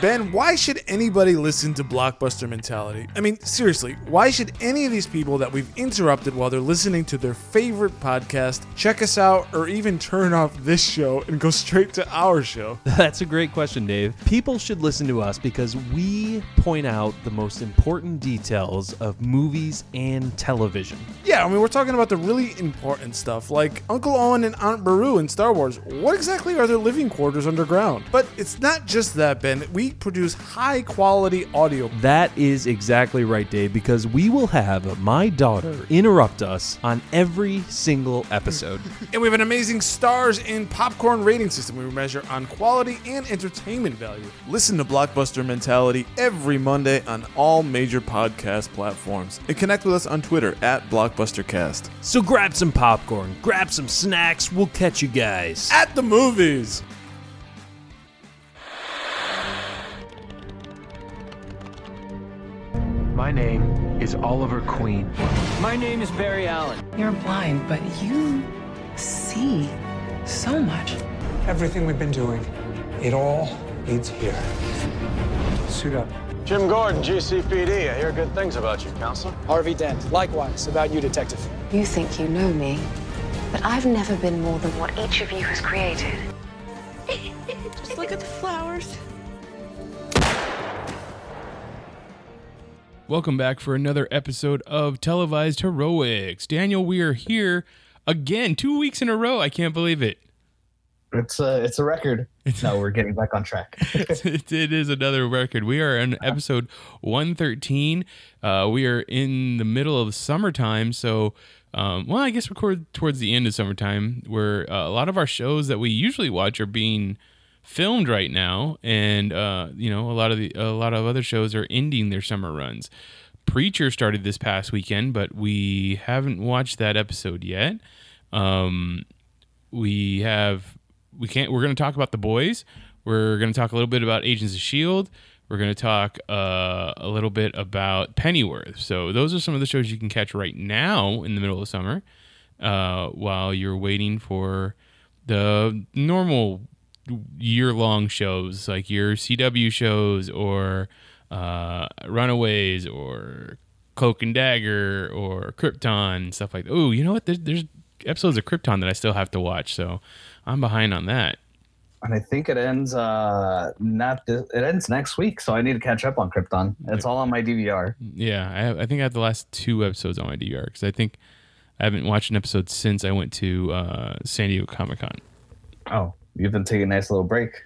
Ben, why should anybody listen to Blockbuster Mentality? I mean, seriously, why should any of these people that we've interrupted while they're listening to their favorite podcast check us out or even turn off this show and go straight to our show? That's a great question, Dave. People should listen to us because we point out the most important details of movies and television. Yeah, I mean, we're talking about the really important stuff like Uncle Owen and Aunt Beru in Star Wars. What exactly are their living quarters underground? But it's not just that, Ben. We produce high quality audio. That is exactly right, Dave, because we will have my daughter interrupt us on every single episode. And we have an amazing stars in popcorn rating system we measure on quality and entertainment value. Listen to Blockbuster Mentality every Monday on all major podcast platforms. And connect with us on Twitter at BlockbusterCast. so grab some popcorn, grab some snacks, we'll catch you guys. At the movies! My name is Oliver Queen. My name is Barry Allen. You're blind, but you see so much. Everything we've been doing, it all leads here. Suit up. Jim Gordon, GCPD. I hear good things about you, Counselor. Harvey Dent. Likewise, about you, Detective. You think you know me, but I've never been more than what each of you has created. Just look at the flowers. Welcome back for another episode of Televised Heroics. Daniel, we are here again, two weeks in a row. I can't believe it. It's a it's a record. No, we're getting back on track. it, it is another record. We are on episode 113. Uh, we are in the middle of summertime, so um, well, I guess we're towards the end of summertime, where uh, a lot of our shows that we usually watch are being filmed right now, and uh, you know, a lot of the a lot of other shows are ending their summer runs. Preacher started this past weekend, but we haven't watched that episode yet. Um, we have we can't we're going to talk about the boys we're going to talk a little bit about agents of shield we're going to talk uh, a little bit about pennyworth so those are some of the shows you can catch right now in the middle of summer uh, while you're waiting for the normal year-long shows like your cw shows or uh, runaways or cloak and dagger or krypton stuff like that oh you know what there's, there's episodes of krypton that i still have to watch so I'm behind on that. And I think it ends uh not this, it ends next week, so I need to catch up on Krypton. It's all on my DVR. Yeah, I, have, I think I have the last two episodes on my DVR because I think I haven't watched an episode since I went to uh, San Diego Comic Con. Oh, you've been taking a nice little break.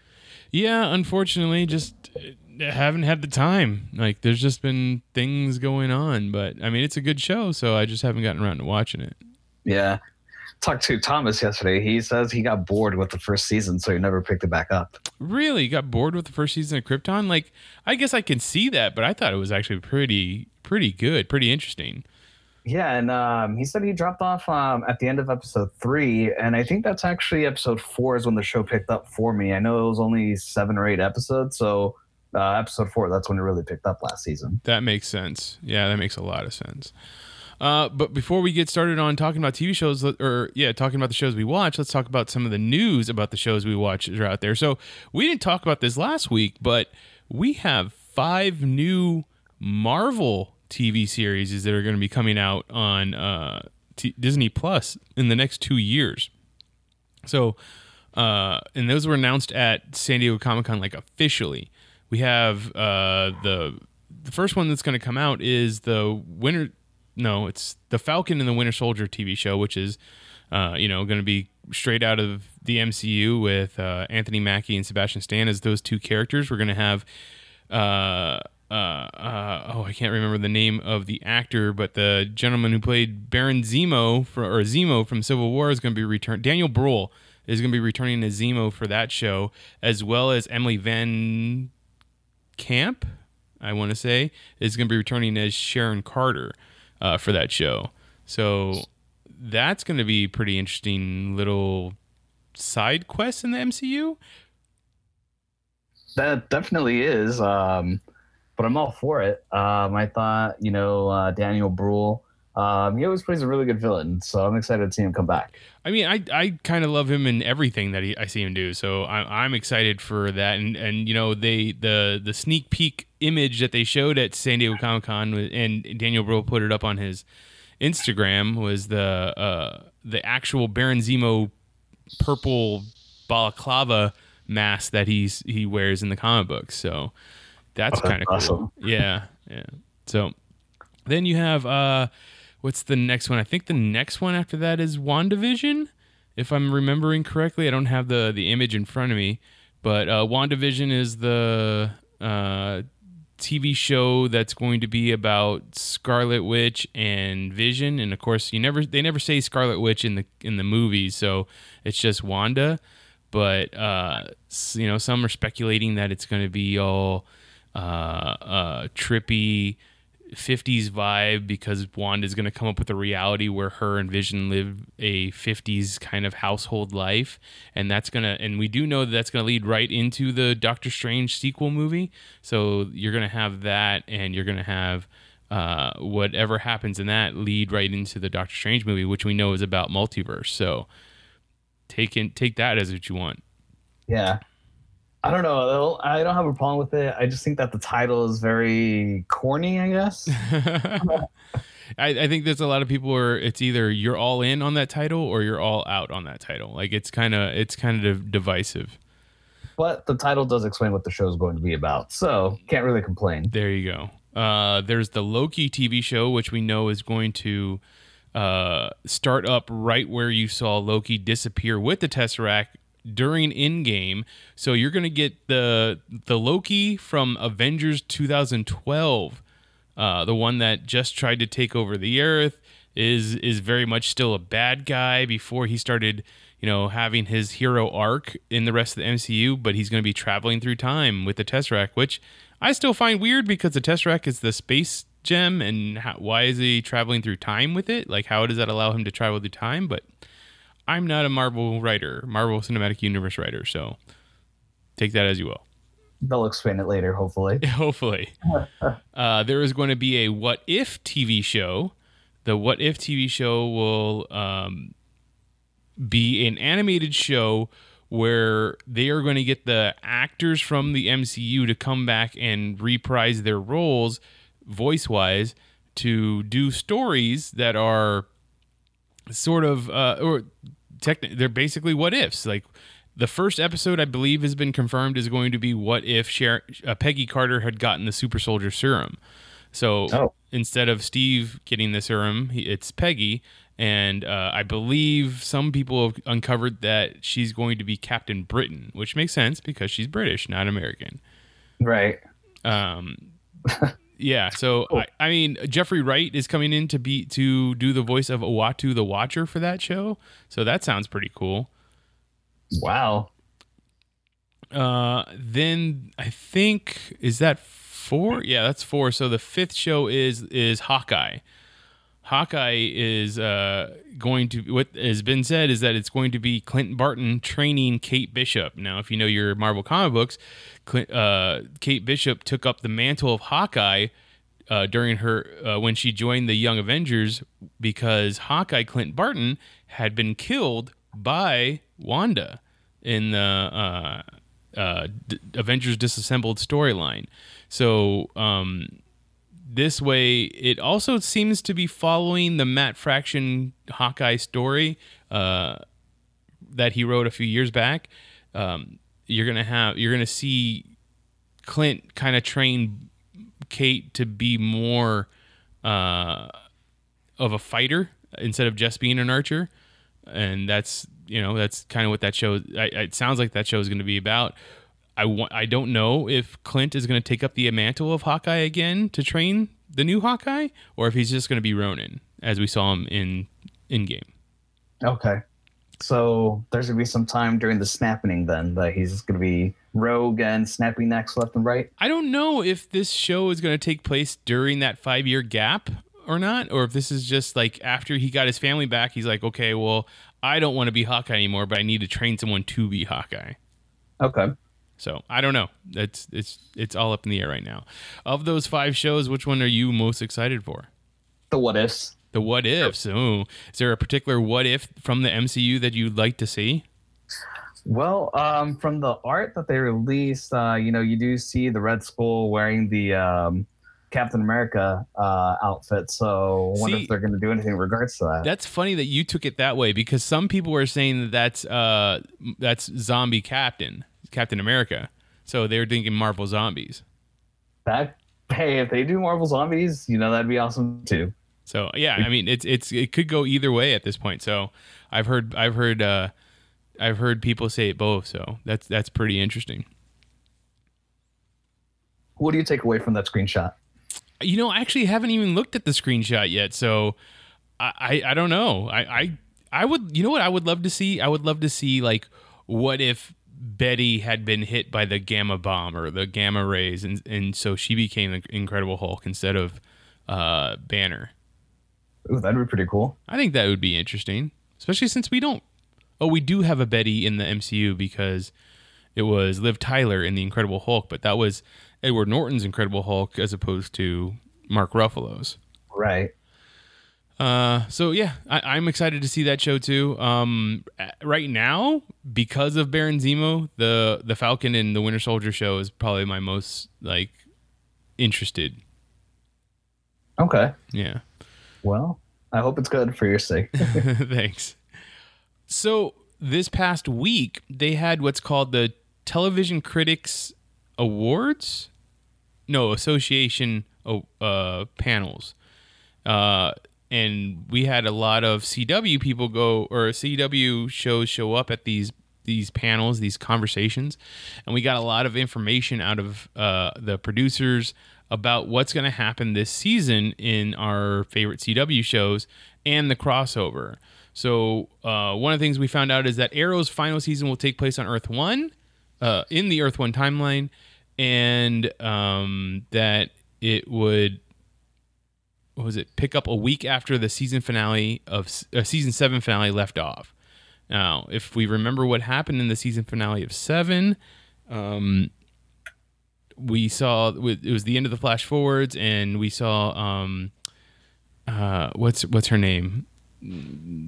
Yeah, unfortunately, just uh, haven't had the time. Like, there's just been things going on, but I mean, it's a good show, so I just haven't gotten around to watching it. Yeah. Talked to Thomas yesterday. He says he got bored with the first season, so he never picked it back up. Really, you got bored with the first season of Krypton? Like, I guess I can see that, but I thought it was actually pretty, pretty good, pretty interesting. Yeah, and um, he said he dropped off um, at the end of episode three, and I think that's actually episode four is when the show picked up for me. I know it was only seven or eight episodes, so uh, episode four that's when it really picked up last season. That makes sense. Yeah, that makes a lot of sense. Uh, but before we get started on talking about TV shows, or yeah, talking about the shows we watch, let's talk about some of the news about the shows we watch that are out there. So we didn't talk about this last week, but we have five new Marvel TV series that are going to be coming out on uh, T- Disney Plus in the next two years. So, uh, and those were announced at San Diego Comic Con, like officially. We have uh, the the first one that's going to come out is the Winter. No, it's the Falcon and the Winter Soldier TV show, which is, uh, you know, going to be straight out of the MCU with uh, Anthony Mackie and Sebastian Stan as those two characters. We're going to have. Uh, uh, oh, I can't remember the name of the actor, but the gentleman who played Baron Zemo for, or Zemo from Civil War is going to be returned. Daniel Bruhl is going to be returning as Zemo for that show, as well as Emily Van Camp, I want to say, is going to be returning as Sharon Carter uh, for that show. So that's going to be pretty interesting little side quest in the MCU. That definitely is. Um, but I'm all for it. Um, I thought, you know, uh, Daniel Bruhl, Um, he always plays a really good villain, so I'm excited to see him come back. I mean, I, I kind of love him in everything that he, I see him do. So I'm, I'm excited for that. And, and, you know, they, the, the sneak peek image that they showed at San Diego Comic Con and Daniel Bruhl put it up on his Instagram was the, uh, the actual Baron Zemo purple balaclava mask that he's, he wears in the comic books. So that's Oh, kind of awesome. cool. Yeah. Yeah. So then you have, uh, what's the next one? I think the next one after that is WandaVision, if I'm remembering correctly. I don't have the the image in front of me, but uh, WandaVision is the uh, TV show that's going to be about Scarlet Witch and Vision, and of course, you never they never say Scarlet Witch in the in the movies, so it's just Wanda. But uh, you know, some are speculating that it's going to be all uh, uh, trippy. 50s vibe because Wanda's going to come up with a reality where her and Vision live a 50s kind of household life and that's going to and we do know that that's going to lead right into the Doctor Strange sequel movie so you're going to have that and you're going to have uh, whatever happens in that lead right into the Doctor Strange movie which we know is about multiverse so take in take that as what you want Yeah. I don't know. I don't have a problem with it. I just think that the title is very corny, I guess. I, I think there's a lot of people where it's either you're all in on that title or you're all out on that title. Like it's kind of it's kind of divisive. but the title does explain what the show is going to be about. So can't really complain. There you go. Uh, there's the Loki TV show, which we know is going to uh, start up right where you saw Loki disappear with the Tesseract during Endgame. So you're going to get the the Loki from Avengers 2012, uh, the one that just tried to take over the Earth. Is is very much still a bad guy before he started, you know, having his hero arc in the rest of the MCU. But he's going to be traveling through time with the Tesseract, which I still find weird because the Tesseract is the space gem, and how, why is he traveling through time with it? Like, how does that allow him to travel through time? But I'm not a Marvel writer, Marvel Cinematic Universe writer, so take that as you will. They'll explain it later, hopefully. Hopefully. Uh, there is going to be a What If TV show. The What If TV show will um, be an animated show where they are going to get the actors from the MCU to come back and reprise their roles voice wise to do stories that are sort of uh, or techni- they're basically what ifs like the first episode i believe has been confirmed is going to be what if Sher- uh, peggy carter had gotten the super soldier serum so Oh. instead of steve getting the serum he, it's peggy and uh, i believe some people have uncovered that she's going to be captain britain which makes sense because she's british not american Right. um, yeah. So I, I mean, Jeffrey Wright is coming in to be to do the voice of Uatu the Watcher for that show. So that sounds pretty cool. Wow. Uh, then I think is that four? Yeah, that's four. So the fifth show is is Hawkeye. Hawkeye is uh, going to what has been said is that it's going to be Clinton Barton training Kate Bishop. Now, if you know your Marvel comic books, Clint, uh, Kate Bishop took up the mantle of Hawkeye uh, during her uh, when she joined the Young Avengers because Hawkeye Clint Barton had been killed by Wanda in the uh, uh, D- Avengers Disassembled storyline. So um, this way, it also seems to be following the Matt Fraction Hawkeye story uh, that he wrote a few years back. Um, you're gonna have you're gonna see Clint kind of train Kate to be more uh, of a fighter instead of just being an archer, and that's you know that's kind of what that show. I, it sounds like that show is going to be about. I want. I don't know if Clint is going to take up the mantle of Hawkeye again to train the new Hawkeye, or if he's just going to be Ronin as we saw him in in game. Okay. So there's gonna be some time during the snapping then that he's gonna be rogue and snapping necks left and right. I don't know if this show is going to take place during that five year gap or not, or if this is just like after he got his family back, he's like, okay, well, I don't want to be Hawkeye anymore, but I need to train someone to be Hawkeye. Okay. So I don't know. It's it's it's all up in the air right now. Of those five shows, which one are you most excited for? The what ifs. The what ifs. Oh, is there a particular what if from the MCU that you'd like to see? Well, um, from the art that they released, uh, you know, you do see the Red Skull wearing the um, Captain America uh, outfit. So I wonder See- if they're going to do anything in regards to that. That's funny that you took it that way because some people were saying that that's uh that's zombie Captain Captain America. So they were thinking Marvel zombies. That hey, if they do Marvel Zombies, you know, that'd be awesome too. So yeah, I mean it's it's it could go either way at this point. So I've heard I've heard uh I've heard people say it both. So that's that's pretty interesting. What do you take away from that screenshot? You know, I actually haven't even looked at the screenshot yet, so I, I, I don't know. I, I I would you know what I would love to see? I would love to see like what if Betty had been hit by the gamma bomb or the gamma rays and and so she became the Incredible Hulk instead of uh Banner. Ooh, that'd be pretty cool. I think that would be interesting, especially since we don't. Oh, we do have a Betty in the MCU because it was Liv Tyler in the Incredible Hulk, but that was Edward Norton's Incredible Hulk as opposed to Mark Ruffalo's. Right. Uh, so yeah, I, I'm excited to see that show too. Um, right now, because of Baron Zemo, the the Falcon and the Winter Soldier show is probably my most like interested. Okay. Yeah. Well, I hope it's good for your sake. Thanks. So this past week, they had what's called the Television Critics Awards, no Association oh, uh, panels, uh, and we had a lot of CW people go or CW shows show up at these these panels, these conversations, and we got a lot of information out of uh, the producers about what's going to happen this season in our favorite CW shows and the crossover. So uh, one of the things we found out is that Arrow's final season will take place on Earth One, uh, in the Earth One timeline, and um, that it would what was it pick up a week after the season finale of uh, season seven finale left off. Now, if we remember what happened in the season finale of seven, um, we saw it was the end of the flash forwards, and we saw um, uh, what's what's her name,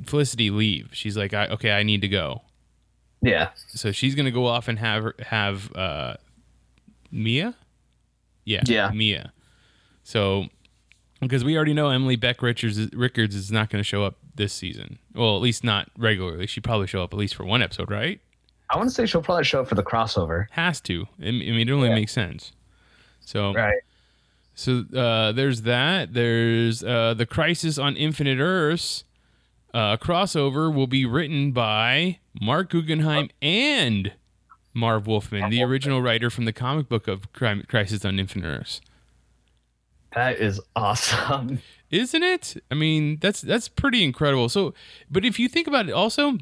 Felicity leave. She's like, I, okay, I need to go. yeah. So she's gonna go off and have have uh, Mia. Yeah, Yeah. Mia. So because we already know Emily Bett Richards Rickards is not going to show up this season. Well, at least not regularly. She'd probably show up at least for one episode, right? I want to say she'll probably show up for the crossover. Has to. I mean, it only makes sense. So Right. So uh, there's that. There's uh, the Crisis on Infinite Earths uh, crossover will be written by Marc Guggenheim and Marv Wolfman, the original writer from the comic book of Cri- Crisis on Infinite Earths. That is awesome. Isn't it? I mean, that's that's pretty incredible. So, but if you think about it, also,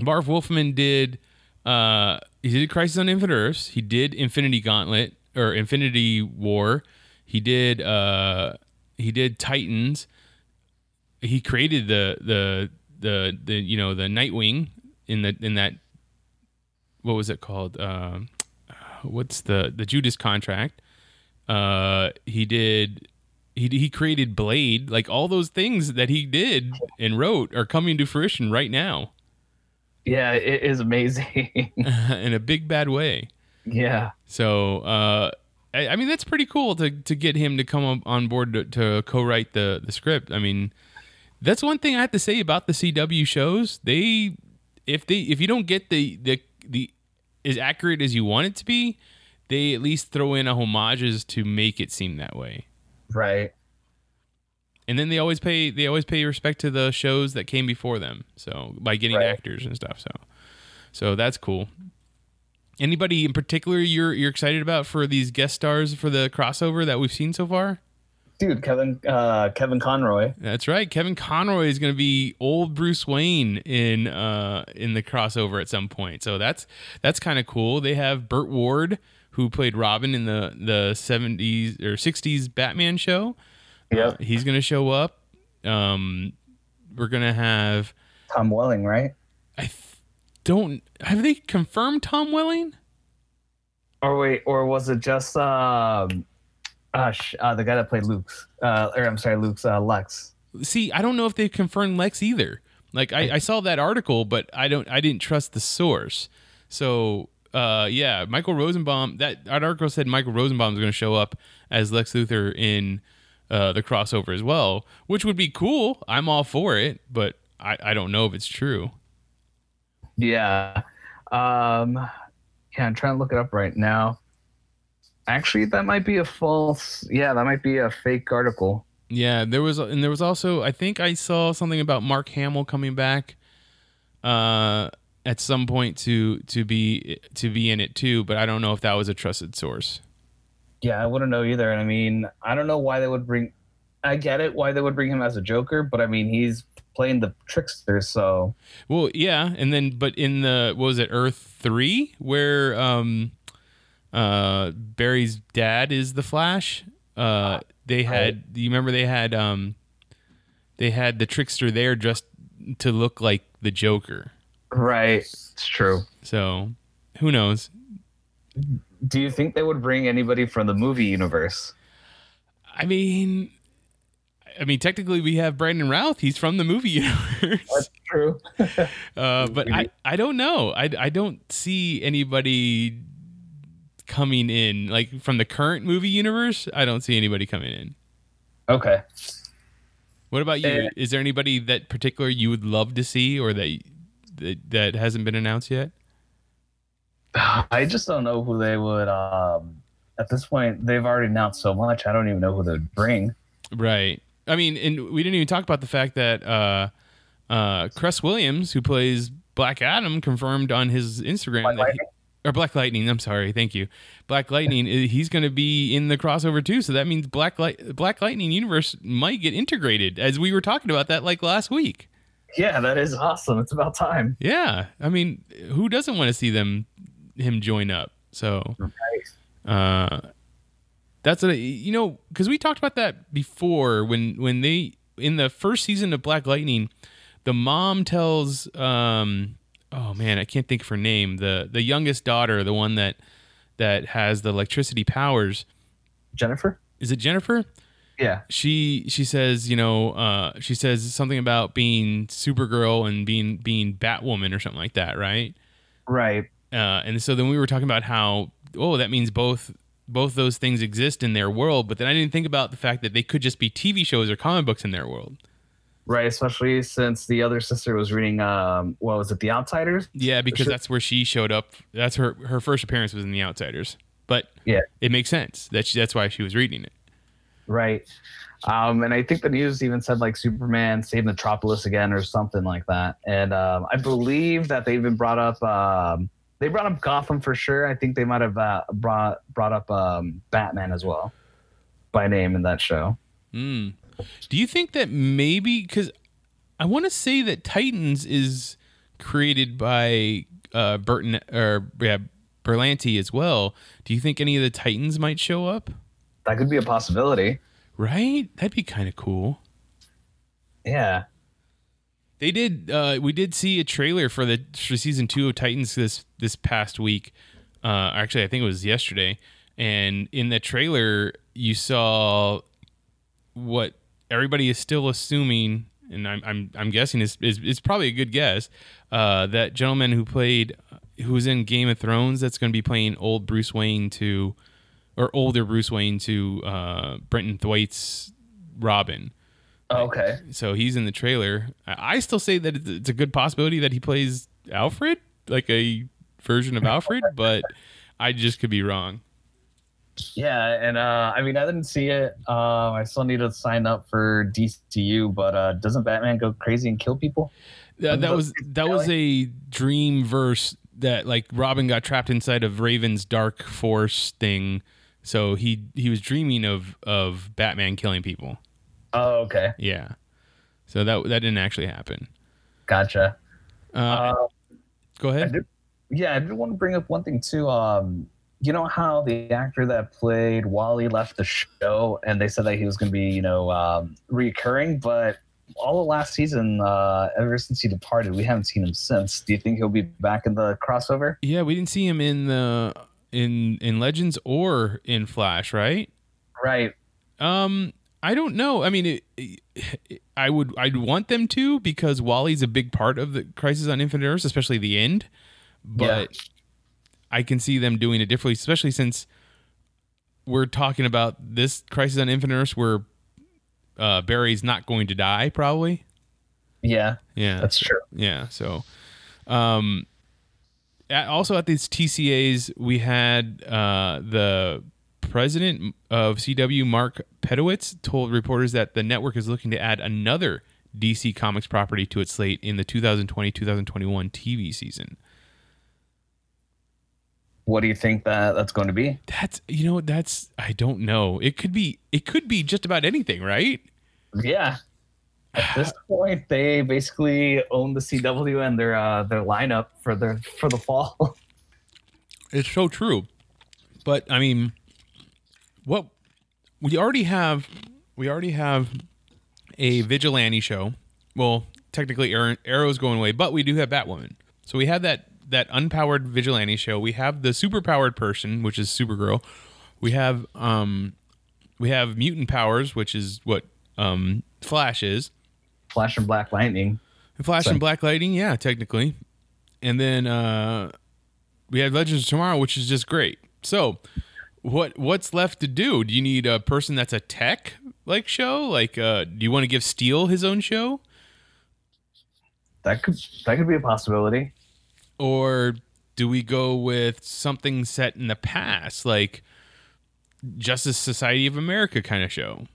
Marv Wolfman did uh, he did Crisis on Infinite Earths. He did Infinity Gauntlet or Infinity War. He did uh, he did Titans. He created the the the the you know the Nightwing in the in that what was it called? Um what's the the Judas contract? Uh, he did he he created Blade. Like all those things that he did and wrote are coming to fruition right now Yeah, it is amazing. in a big bad way. yeah. So, uh, I, I mean, that's pretty cool to, to get him to come on board to, to co-write the, the script. I mean, that's one thing I have to say about the CW shows. They, if they, if you don't get the, the, the, as accurate as you want it to be, they at least throw in a homages to make it seem that way. Right. And then they always pay, they always pay respect to the shows that came before them. So by getting Right. actors and stuff. So, so that's cool. Anybody in particular you're you're excited about for these guest stars for the crossover that we've seen so far? Dude, Kevin uh Kevin Conroy. That's right. Kevin Conroy is going to be old Bruce Wayne in uh in the crossover at some point. So that's that's kind of cool. They have Burt Ward who played Robin in the the 70s or 60s Batman show. Yep. Uh, he's going to show up. Um we're going to have Tom Welling, right? I th- don't have they confirmed Tom Welling? Or wait, or was it just um uh, sh- uh the guy that played Luke's uh or I'm sorry, Luke's uh Lex. See, I don't know if they've confirmed Lex either. Like I, I saw that article, but I don't I didn't trust the source. So uh, yeah, Michael Rosenbaum. That, article said Michael Rosenbaum is going to show up as Lex Luthor in uh, the crossover as well, which would be cool. I'm all for it, but I, I don't know if it's true. Yeah. Um, yeah, I'm trying to look it up right now. Actually, that might be a false. Yeah, that might be a fake article. Yeah, there was, and there was also. I think I saw something about Mark Hamill coming back. Uh, at some point to to be to be in it too, but I don't know if that was a trusted source. Yeah, I wouldn't know either. And I mean, I don't know why they would bring. I get it why they would bring him as a Joker, but I mean, he's playing the trickster, so. Well, yeah, and then but in the what was it Earth three where um, uh, Barry's dad is the Flash. Uh, they had right. you remember they had um, they had the trickster there just to look like the Joker. Right. It's true. So, who knows? Do you think they would bring anybody from the movie universe? I mean, I mean, technically, we have Brandon Routh. He's from the movie universe. That's true. uh, but I, I don't know. I, I don't see anybody coming in like from the current movie universe. I don't see anybody coming in. Okay. What about you? Uh, Is there anybody that particular you would love to see, or that that, that hasn't been announced yet? I just don't know who they would. Um, at this point, they've already announced so much. I don't even know who they'd bring. Right. I mean, and we didn't even talk about the fact that uh, uh, Cress Williams, who plays Black Adam, confirmed on his Instagram that he, or Black Lightning. I'm sorry, thank you, Black Lightning. he's going to be in the crossover too. So that means Black Light, Black Lightning universe might get integrated, as we were talking about that like last week. Yeah, that is awesome. It's about time. Yeah, I mean, who doesn't want to see them him join up? So, uh, that's a you know because we talked about that before when when they in the first season of Black Lightning, the mom tells um oh man I can't think of her name the the youngest daughter the one that that has the electricity powers Jennifer is it Jennifer yeah. She she says, you know, uh, she says something about being Supergirl and being being Batwoman or something like that, right? Right. Uh, and so then we were talking about how oh that means both both those things exist in their world, but then I didn't think about the fact that they could just be TV shows or comic books in their world. Right, especially since the other sister was reading um what was it, The Outsiders? Yeah, because that's where she showed up. That's her her first appearance was in The Outsiders. But yeah, it makes sense. That she, that's why she was reading it. Right. Um, and I think the news even said like Superman saved Metropolis again or something like that. And um, I believe that they even brought up um, they brought up Gotham for sure. I think they might have uh, brought brought up um, Batman as well by name in that show. Mm. Do you think that maybe because I want to say that Titans is created by uh, Burton or yeah Berlanti as well? Do you think any of the Titans might show up? That could be a possibility. Right? That'd be kind of cool. Yeah. They did uh we did see a trailer for the for season 2 of Titans this this past week. Uh actually I think it was yesterday. And in the trailer you saw what everybody is still assuming and I'm I'm I'm guessing is is, is probably a good guess. Uh that gentleman who played who was in Game of Thrones that's going to be playing old Bruce Wayne to or older Bruce Wayne to uh, Brenton Thwaites Robin. Oh, okay. So he's in the trailer. I still say that it's a good possibility that he plays Alfred, like a version of Alfred, but I just could be wrong. Yeah, and uh, I mean, I didn't see it. Uh, I still need to sign up for DCU, but uh, doesn't Batman go crazy and kill people? that was that was a dream verse that like Robin got trapped inside of Raven's dark force thing so he he was dreaming of of Batman killing people. Oh, okay. Yeah. So that that didn't actually happen. Gotcha. Uh, uh, go ahead. I did, yeah, I did want to bring up one thing too. Um, you know how the actor that played Wally left the show, and they said that he was going to be, you know, um, recurring, but all of last season, uh, ever since he departed, we haven't seen him since. Do you think he'll be back in the crossover? Yeah, we didn't see him in the in in Legends or in Flash, right? Right. Um, I don't know. I mean, it, it, I would I'd want them to because Wally's a big part of the Crisis on Infinite Earths, especially the end. But Yeah. I can see them doing it differently, especially since we're talking about this Crisis on Infinite Earths where uh, Barry's not going to die, probably. Yeah, Yeah, that's true. Yeah. So, um, also at these TCAs, we had uh, the president of CW, Mark Pedowitz, told reporters that the network is looking to add another DC Comics property to its slate in the 2020-2021 TV season. What do you think that that's going to be? That's you know that's I don't know. It could be it could be just about anything, right? Yeah. At this point, they basically own the CW and their uh, their lineup for their for the fall. It's so true. But I mean, what we already have, we already have a vigilante show. Well, technically, Arrow- Arrow's going away, but we do have Batwoman. So we have that that unpowered vigilante show. We have the superpowered person, which is Supergirl. We have um, we have mutant powers, which is what um Flash is. Flash and Black Lightning. Flash So- and Black Lightning, yeah, technically. And then uh we have Legends of Tomorrow, which is just great. So, what what's left to do? Do you need a person that's a tech like show? Like uh do you want to give Steel his own show? That could that could be a possibility. Or do we go with something set in the past like Justice Society of America kind of show?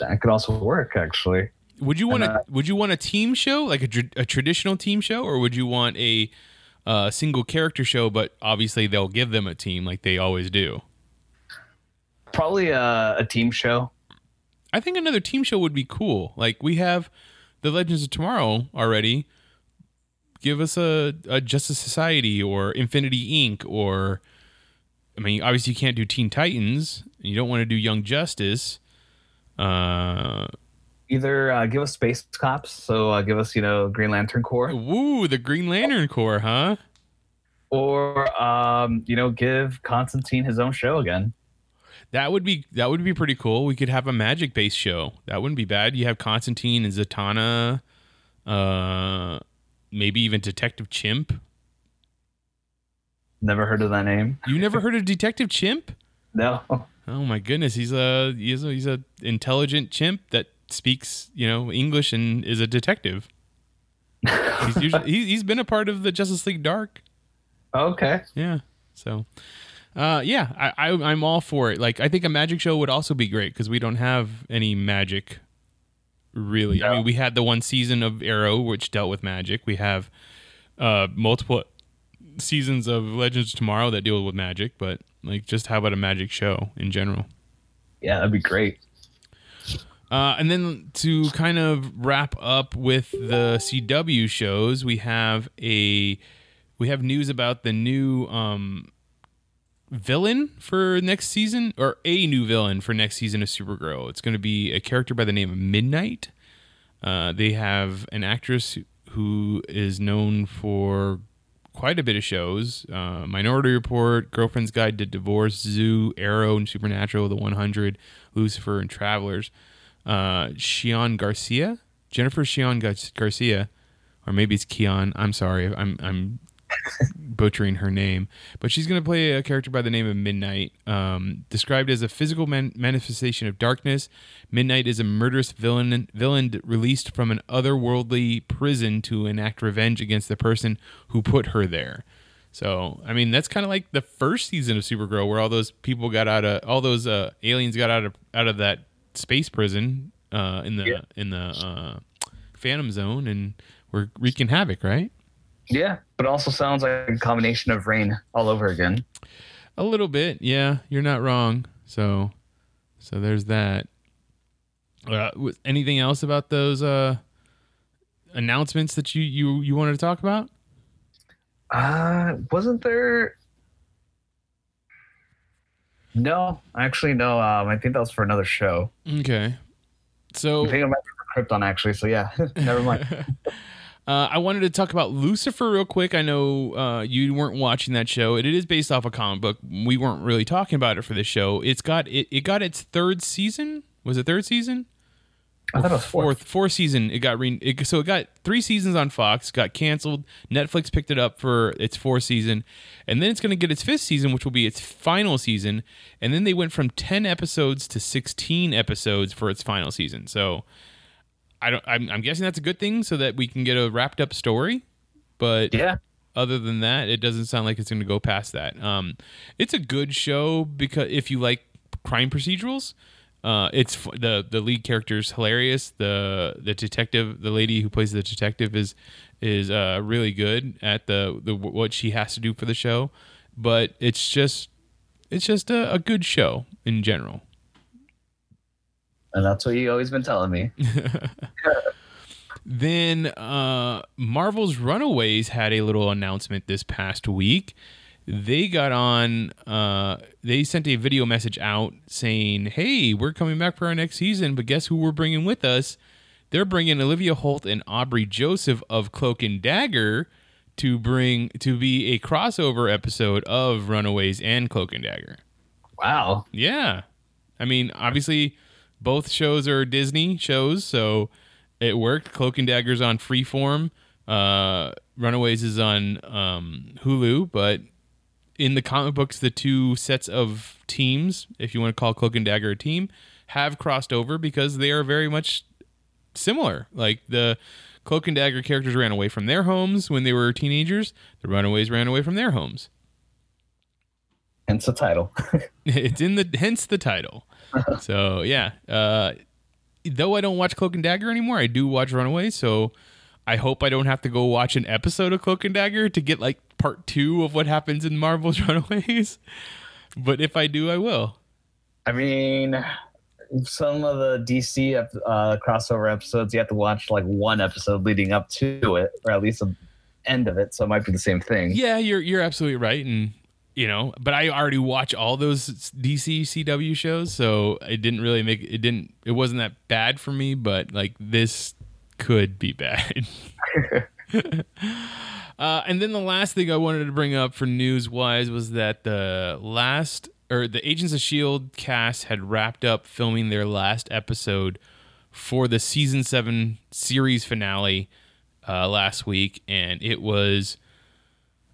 That could also work, actually. Would you want And, a uh, Would you want a team show like a, tr- a traditional team show, or would you want a uh, single character show? But obviously, they'll give them a team like they always do. Probably a, a team show. I think another team show would be cool. Like we have the Legends of Tomorrow already. Give us a, a Justice Society or Infinity Inc. or I mean, obviously you can't do Teen Titans. You don't want to do Young Justice. Uh, Either uh, give us Space Cops, so uh, give us you know Green Lantern Corps, woo, the Green Lantern Corps, huh? or um, you know give Constantine his own show again. That would be that would be pretty cool. We could have a magic based show. That wouldn't be bad. You have Constantine and Zatanna, uh, maybe even Detective Chimp. Never heard of that name. You never heard of Detective Chimp? No. Oh my goodness, he's a he's a he's a intelligent chimp that speaks you know English and is a detective. he's usually he, he's been a part of the Justice League Dark. Okay. Yeah. So, uh, yeah, I, I I'm all for it. Like I think a magic show would also be great because we don't have any magic. Really, I mean, we had the one season of Arrow which dealt with magic. We have uh multiple seasons of Legends of Tomorrow that deal with magic, but like, just how about a magic show in general? Yeah, that'd be great. Uh, and then to kind of wrap up with the CW shows, we have a we have news about the new um, villain for next season, or a new villain for next season of Supergirl. It's going to be a character by the name of Midnight. Uh, they have an actress who is known for quite a bit of shows uh, Minority Report, Girlfriend's Guide to Divorce, Zoo, Arrow, and Supernatural, The 100, Lucifer, and Travelers. Uh, Shion Garcia, Jennifer Shion Gar- Garcia, or maybe it's Keon. I'm sorry, I'm I'm butchering her name, but she's going to play a character by the name of Midnight. Um, described as a physical man- manifestation of darkness, Midnight is a murderous villain villain released from an otherworldly prison to enact revenge against the person who put her there. So, I mean, that's kind of like the first season of Supergirl, where all those people got out of all those uh, aliens got out of out of that space prison uh, in the Yeah. in the uh, Phantom Zone, and we're wreaking havoc, right? Yeah, but also sounds like a combination of Reign all over again. A little bit, yeah. You're not wrong. So, so there's that. Uh, anything else about those uh, announcements that you you you wanted to talk about? Uh, wasn't there? No, actually, no. Um, I think that was for another show. Okay. So I think it might be for Krypton, actually. So yeah, never mind. Uh, I wanted to talk about Lucifer real quick. I know uh, you weren't watching that show. It, it is based off a comic book. We weren't really talking about it for this show. It's got it, it got its third season Was it third season? I thought it was fourth. fourth fourth season it got re- it, so it got three seasons on fox got canceled netflix picked it up for its fourth season and then it's going to get its fifth season which will be its final season and then they went from 10 episodes to 16 episodes for its final season so i don't i'm, I'm guessing that's a good thing so that we can get a wrapped up story but Yeah. other than that it doesn't sound like it's going to go past that um it's a good show because if you like crime procedurals uh, it's f- the the lead character is hilarious. The the detective, the lady who plays the detective, is is uh, really good at the the what she has to do for the show. But it's just it's just a, a good show in general. And that's what you always been telling me. Then uh, Marvel's Runaways had a little announcement this past week. They got on. Uh, they sent a video message out saying, "Hey, we're coming back for our next season, but guess who we're bringing with us? They're bringing Olivia Holt and Aubrey Joseph of Cloak and Dagger to bring to be a crossover episode of Runaways and Cloak and Dagger." Wow. Yeah. I mean, obviously, both shows are Disney shows, so it worked. Cloak and Dagger's on Freeform. Uh, Runaways is on um, Hulu, but in the comic books, the two sets of teams, if you want to call Cloak and Dagger a team, have crossed over because they are very much similar. Like the Cloak and Dagger characters ran away from their homes when they were teenagers. The Runaways ran away from their homes. Hence the title. it's in the hence the title. so yeah, uh, though I don't watch Cloak and Dagger anymore, I do watch Runaways. So I hope I don't have to go watch an episode of Cloak and Dagger to get like part two of what happens in Marvel's Runaways. But if I do, I will. I mean, some of the DC uh, crossover episodes, you have to watch like one episode leading up to it, or at least the end of it. So it might be the same thing. Yeah, you're you're absolutely right, and you know, but I already watch all those DC CW shows, so it didn't really make it didn't it wasn't that bad for me, but like this could be bad. uh, and then the last thing I wanted to bring up for news wise was that the last or the Agents of Shield cast had wrapped up filming their last episode for the season seven series finale uh, last week, and it was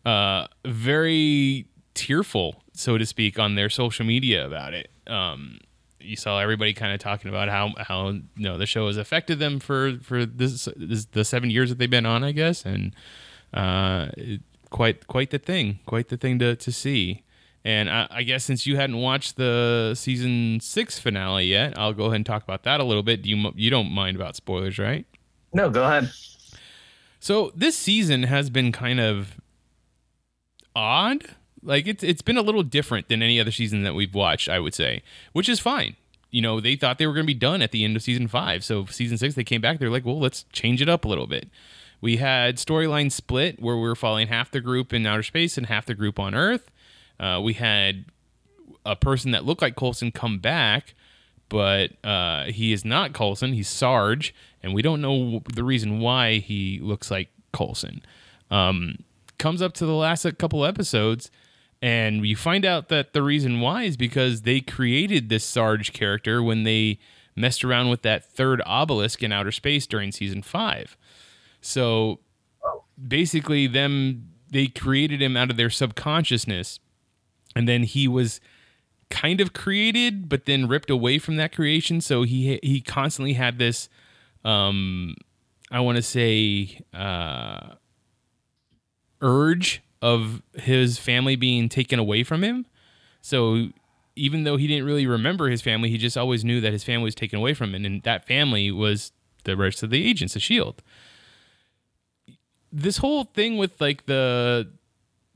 uh, very tearful, so to speak, on their social media about it. Um, you saw everybody kind of talking about how how you know the show has affected them for for this, this the seven years that they've been on, I guess, and uh, quite quite the thing, quite the thing to to see. And I, I guess since you hadn't watched the season six finale yet, I'll go ahead and talk about that a little bit. Do you you don't mind about spoilers, right? No, go ahead. So this season has been kind of odd. Like it's it's been a little different than any other season that we've watched, I would say, which is fine. You know, they thought they were going to be done at the end of season 5. So season 6 they came back, they're like, "Well, let's change it up a little bit." We had storyline split where we were following half the group in outer space and half the group on Earth. Uh, we had a person that looked like Coulson come back, but uh, he is not Coulson. He's Sarge, and we don't know the reason why he looks like Coulson. Um, comes up to the last couple episodes, and you find out that the reason why is because they created this Sarge character when they messed around with that third obelisk in outer space during season five. So basically, them they created him out of their subconsciousness, and then he was kind of created, but then ripped away from that creation. So he he constantly had this, um, I want to say, uh, urge of his family being taken away from him. So even though he didn't really remember his family, he just always knew that his family was taken away from him, and that family was the rest of the agents of Shield. This whole thing with like the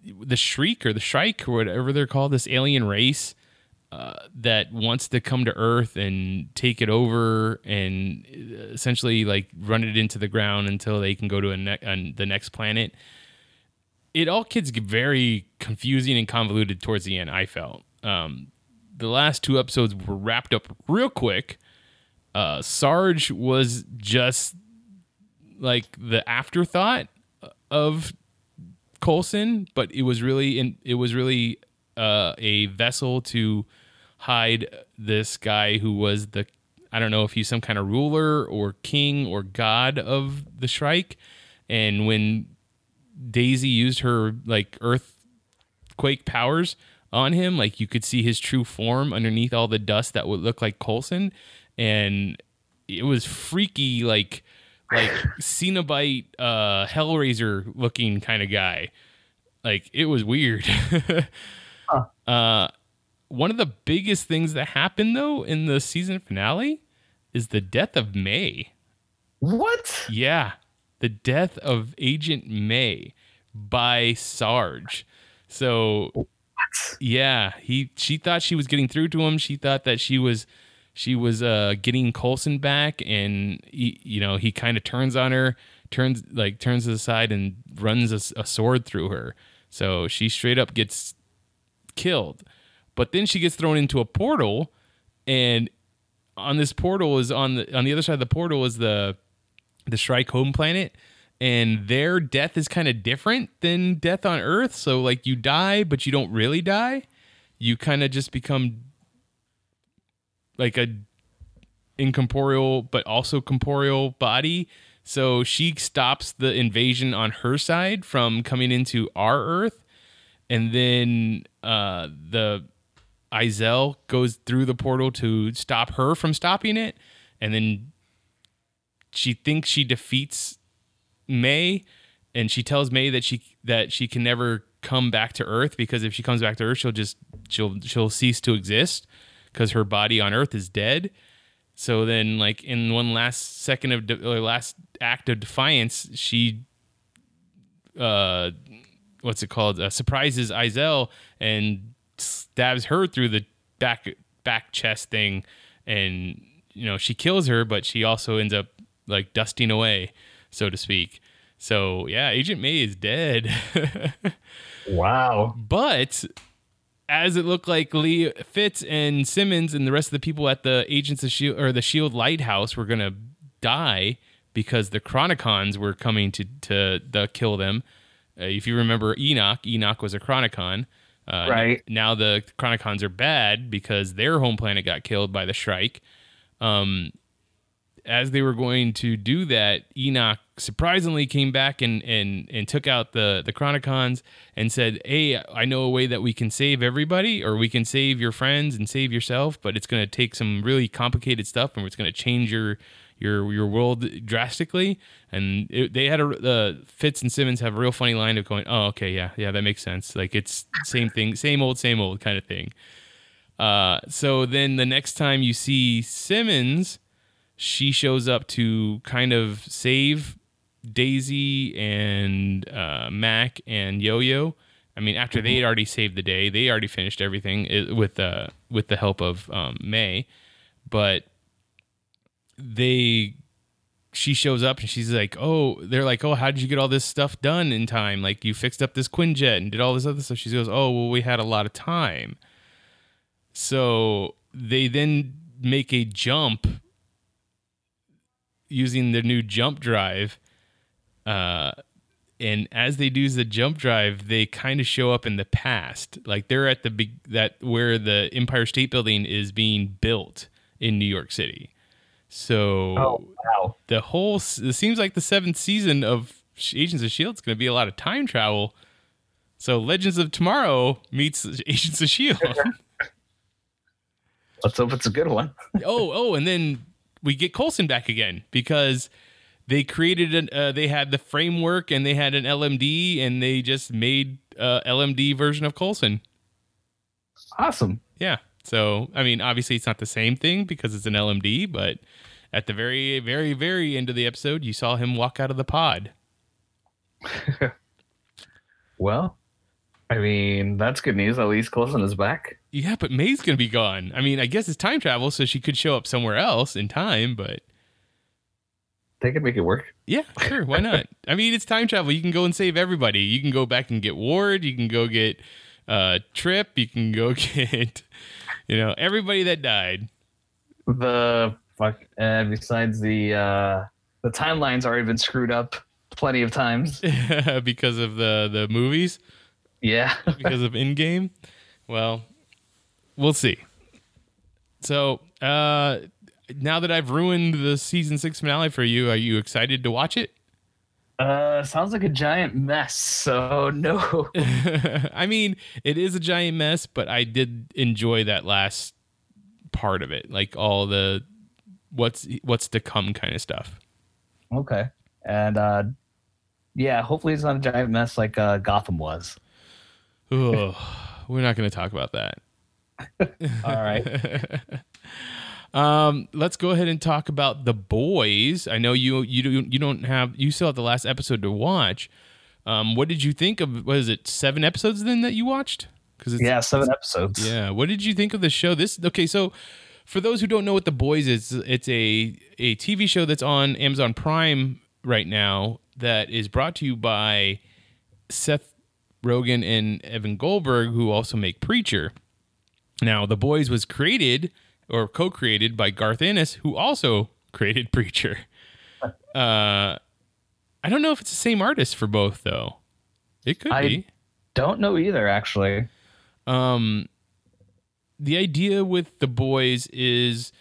the shriek or the shrike or whatever they're called, this alien race uh, that wants to come to Earth and take it over and essentially like run it into the ground until they can go to a ne- the next planet. It all gets very confusing and convoluted towards the end. I felt um, the last two episodes were wrapped up real quick. Uh, Sarge was just like the afterthought of Coulson, but it was really in, it was really uh, a vessel to hide this guy who was the I don't know if he's some kind of ruler or king or god of the Shrike. And when Daisy used her like earthquake powers on him, like you could see his true form underneath all the dust that would look like Coulson, and it was freaky, like like Cenobite, uh, Hellraiser looking kind of guy. Like it was weird. Uh, one of the biggest things that happened though in the season finale is the death of May. What? Yeah, the death of Agent May by Sarge. So, what? yeah, he she thought she was getting through to him. She thought that she was she was uh, getting Coulson back, and he, you know he kind of turns on her, turns like turns aside and runs a, a sword through her. So she straight up gets killed. But then she gets thrown into a portal, and on this portal is on the on the other side of the portal is the the Shrike home planet, and their death is kind of different than death on Earth. So like you die, but you don't really die. You kind of just become like a incorporeal but also corporeal body. So she stops the invasion on her side from coming into our Earth, and then uh, the Izel goes through the portal to stop her from stopping it, and then she thinks she defeats May, and she tells May that she that she can never come back to Earth because if she comes back to Earth, she'll just she'll she'll cease to exist because her body on Earth is dead. So then, like in one last second of de- or last act of defiance, she uh, what's it called? Uh, surprises Izel and stabs her through the back back chest thing, and you know she kills her, but she also ends up like dusting away, so to speak. So yeah, Agent May is dead. wow. But as it looked like Leo Fitz and Simmons and the rest of the people at the Agents of Shield or the Shield Lighthouse were gonna die because the Chronicons were coming to to, to kill them. Uh, if you remember Enoch, Enoch was a Chronicon. Uh, right. Now the Chronicons are bad because their home planet got killed by the Shrike. Um, as they were going to do that, Enoch surprisingly came back and and and took out the the Chronicons and said, "Hey, I know a way that we can save everybody, or we can save your friends and save yourself, but it's going to take some really complicated stuff, and it's going to change your." Your, your world drastically, and it, they had a uh, Fitz and Simmons have a real funny line of going, oh okay yeah yeah that makes sense like it's same thing same old same old kind of thing. Uh, so then the next time you see Simmons, she shows up to kind of save Daisy and uh, Mac and Yo Yo. I mean, after they had already saved the day, they already finished everything uh, with uh, with the help of um, May, but they she shows up and she's like, "Oh, they're like, oh, how did you get all this stuff done in time? Like, you fixed up this Quinjet and did all this other stuff." She goes, "Oh, well, we had a lot of time." So they then make a jump using the new jump drive. Uh, and as they do the jump drive, they kind of show up in the past. Like they're at the big that where the Empire State Building is being built in New York City. So oh, wow. the whole it seems like the seventh season of Agents of Shield is going to be a lot of time travel. So Legends of Tomorrow meets Agents of Shield. Let's hope it's a good one. oh, oh, and then we get Coulson back again because they created an uh, they had the framework and they had an LMD and they just made a LMD version of Coulson. Awesome. Yeah. So, I mean, obviously it's not the same thing because it's an LMD, but at the very very very end of the episode, you saw him walk out of the pod. well, I mean, that's good news. At least Coulson is back. Yeah, but May's gonna be gone. I mean, I guess it's time travel, so she could show up somewhere else in time, but they could make it work. Yeah, sure. Why not? I mean, it's time travel. You can go and save everybody. You can go back and get Ward. You can go get uh, Trip. You can go get, you know, everybody that died. The fuck. Uh, besides the uh, the timelines already been screwed up plenty of times because of the the movies. Yeah, because of Endgame. Well, we'll see. So, uh, now that I've ruined the season six finale for you, are you excited to watch it? Uh, sounds like a giant mess. So no. I mean, it is a giant mess, but I did enjoy that last part of it, like all the what's what's to come kind of stuff. Okay, and uh, yeah, hopefully it's not a giant mess like uh, Gotham was. Ugh, we're not going to talk about that. All right. Um, let's go ahead and talk about the boys. I know you you don't you don't have you still have the last episode to watch. Um, what did you think of? Was it seven episodes then that you watched? Because yeah, seven episodes. Yeah. What did you think of the show? This okay. So for those who don't know what the boys is, it's a a TV show that's on Amazon Prime right now that is brought to you by Seth Rogen and Evan Goldberg, who also make Preacher. Now, The Boys was created or co-created by Garth Ennis, who also created Preacher. Uh, I don't know if it's the same artist for both, though. It could I be. Don't know either, actually. Um, the idea with the boys is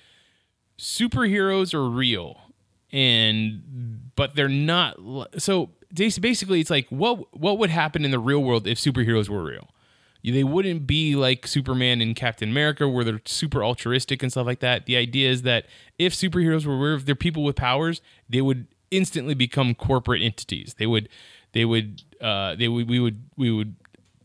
superheroes are real, and but they're not. So basically, it's like what what would happen in the real world if superheroes were real? They wouldn't be like Superman and Captain America where they're super altruistic and stuff like that. The idea is that if superheroes were if they're people with powers, they would instantly become corporate entities. They would they would uh, they would we would we would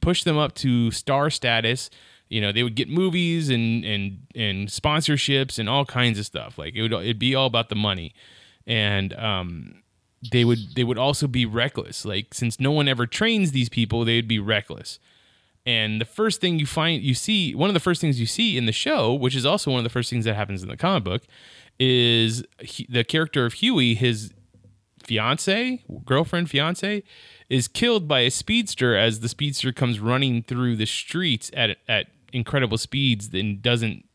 push them up to star status. You know, they would get movies and and and sponsorships and all kinds of stuff. Like it would it'd be all about the money. And um they would they would also be reckless. Like since no one ever trains these people, they'd be reckless. And the first thing you find, you see, one of the first things you see in the show, which is also one of the first things that happens in the comic book, is he, the character of Huey, his fiance, girlfriend, fiance, is killed by a speedster as the speedster comes running through the streets at at incredible speeds and doesn't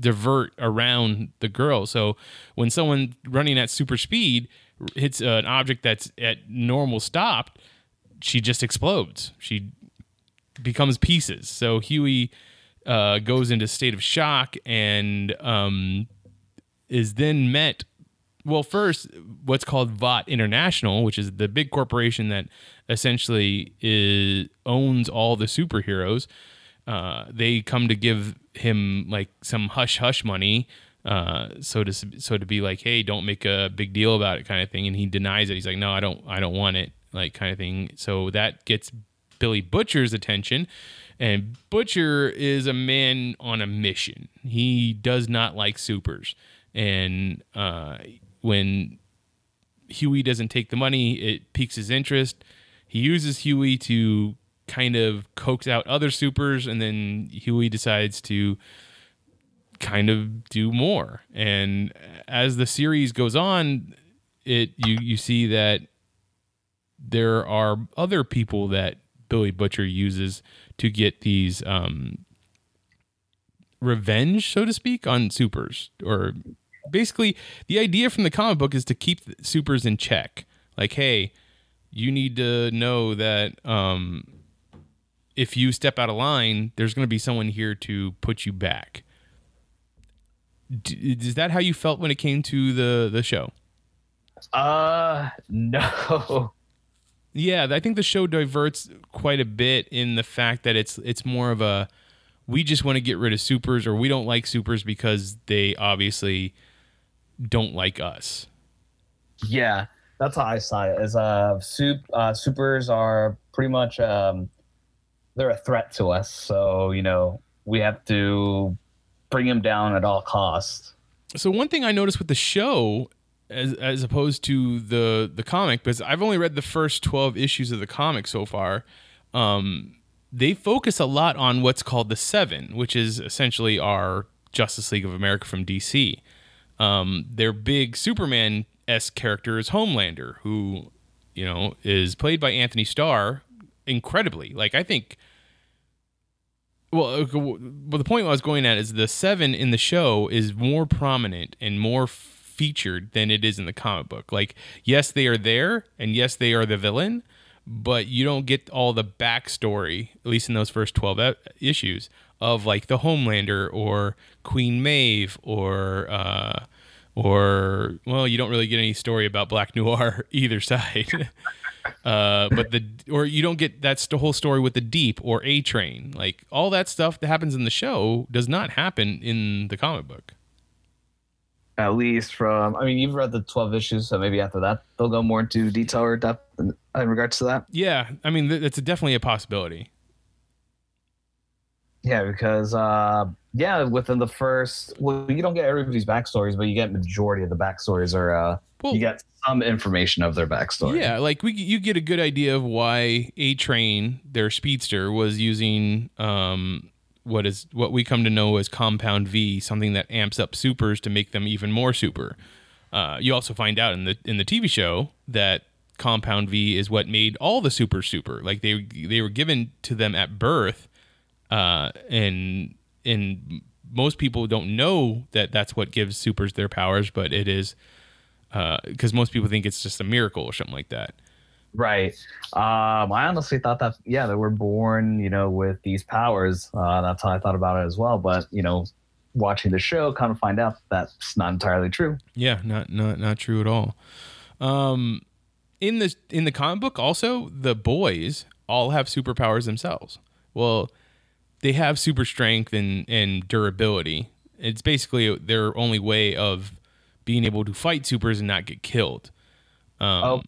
divert around the girl. So when someone running at super speed hits an object that's at normal stop, she just explodes. She becomes pieces. So Huey uh, goes into state of shock and um, is then met. Well, first, what's called Vought International, which is the big corporation that essentially is, owns all the superheroes. Uh, they come to give him like some hush hush money, uh, so to so to be like, hey, don't make a big deal about it, kind of thing. And he denies it. He's like, no, I don't, I don't want it, like kind of thing. So that gets Billy Butcher's attention. And Butcher is a man on a mission. He does not like supers. And uh, when Huey doesn't take the money, it piques his interest. He uses Huey to kind of coax out other supers, and then Huey decides to kind of do more. And as the series goes on, it you you see that there are other people that Billy Butcher uses to get these um, revenge, so to speak, on supers. Or basically, the idea from the comic book is to keep supers in check. Like, hey, you need to know that um, if you step out of line, there's going to be someone here to put you back. D- is that how you felt when it came to the the show? Uh, no. Yeah, I think the show diverts quite a bit in the fact that it's it's more of a we just want to get rid of supers or we don't like supers because they obviously don't like us. Yeah, that's how I saw it. As uh, soup uh, supers are pretty much um, they're a threat to us, so you know we have to bring them down at all costs. So one thing I noticed with the show as as opposed to the the comic because I've only read the first 12 issues of the comic so far. Um, they focus a lot on what's called the 7, which is essentially our Justice League of America from DC. Um, their big Superman s character is Homelander, who you know is played by Anthony Starr incredibly. Like I think well, well, the point I was going at is the seven in the show is more prominent and more featured than it is in the comic book. Like, yes, they are there, and yes, they are the villain, but you don't get all the backstory, at least in those first 12 issues, of like the Homelander or Queen Maeve or uh, or well, you don't really get any story about Black Noir either side. uh, but the or you don't get that's the whole story with the Deep or A Train. Like all that stuff that happens in the show does not happen in the comic book. At least from, I mean, you've read the 12 issues, so maybe after that they'll go more into detail or depth in, in regards to that. Yeah, I mean it's definitely a possibility. Yeah, because uh, yeah, within the first, well, you don't get everybody's backstories, but you get majority of the backstories, or uh, Well- you get some information of their backstory. Yeah, like we you get a good idea of why A Train, their speedster, was using um what is what we come to know as compound V, something that amps up supers to make them even more super. Uh, you also find out in the in the TV show that compound V is what made all the super super. Like they they were given to them at birth, uh, and and most people don't know that that's what gives supers their powers, but it is because most people think it's just a miracle or something like that. Right. Um, I honestly thought that, yeah, they were born, you know, with these powers. Uh, that's how I thought about it as well. But, you know, watching the show, kind of find out that's not entirely true. Yeah, not not not true at all. Um, in the in the comic book, also the boys all have superpowers themselves. Well, they have super strength and and durability. It's basically their only way of being able to fight supers and not get killed. Um, Oh.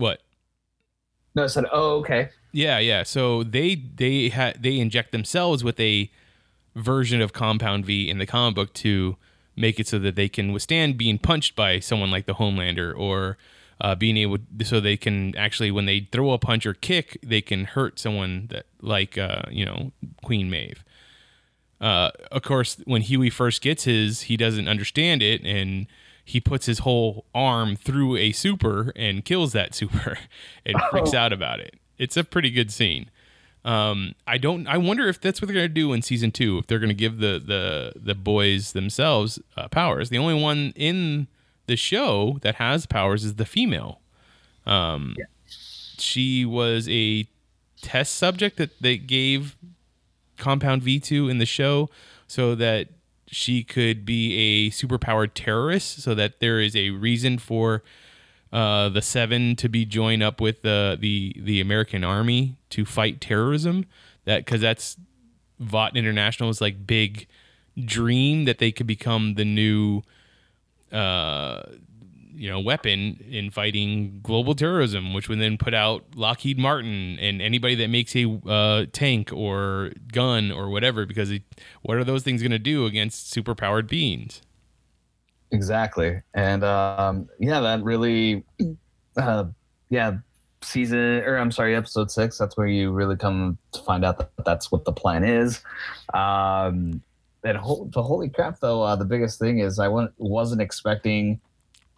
What? No, I said, oh, okay. Yeah, yeah. So they they had they inject themselves with a version of Compound V in the comic book to make it so that they can withstand being punched by someone like the Homelander or uh, being able so they can actually when they throw a punch or kick they can hurt someone that like uh, you know Queen Maeve. Uh, of course, when Huey first gets his, he doesn't understand it, and he puts his whole arm through a super and kills that super, and freaks out about it. It's a pretty good scene. Um, I don't. I wonder if that's what they're gonna do in season two. If they're gonna give the the the boys themselves uh, powers. The only one in the show that has powers is the female. Um, she was a test subject that they gave Compound V2 in the show so that she could be a superpowered terrorist, so that there is a reason for uh, the Seven to be joined up with the the the American Army to fight terrorism. That because that's Vought International's like big dream that they could become the new uh you know weapon in fighting global terrorism which would then put out lockheed martin and anybody that makes a uh, tank or gun or whatever because it, what are those things going to do against superpowered beings Exactly. And um, yeah, that really, uh, yeah, season, or I'm sorry, episode six, that's where you really come to find out that that's what the plan is. Um, and ho- holy crap, though, uh, the biggest thing is I wa- wasn't expecting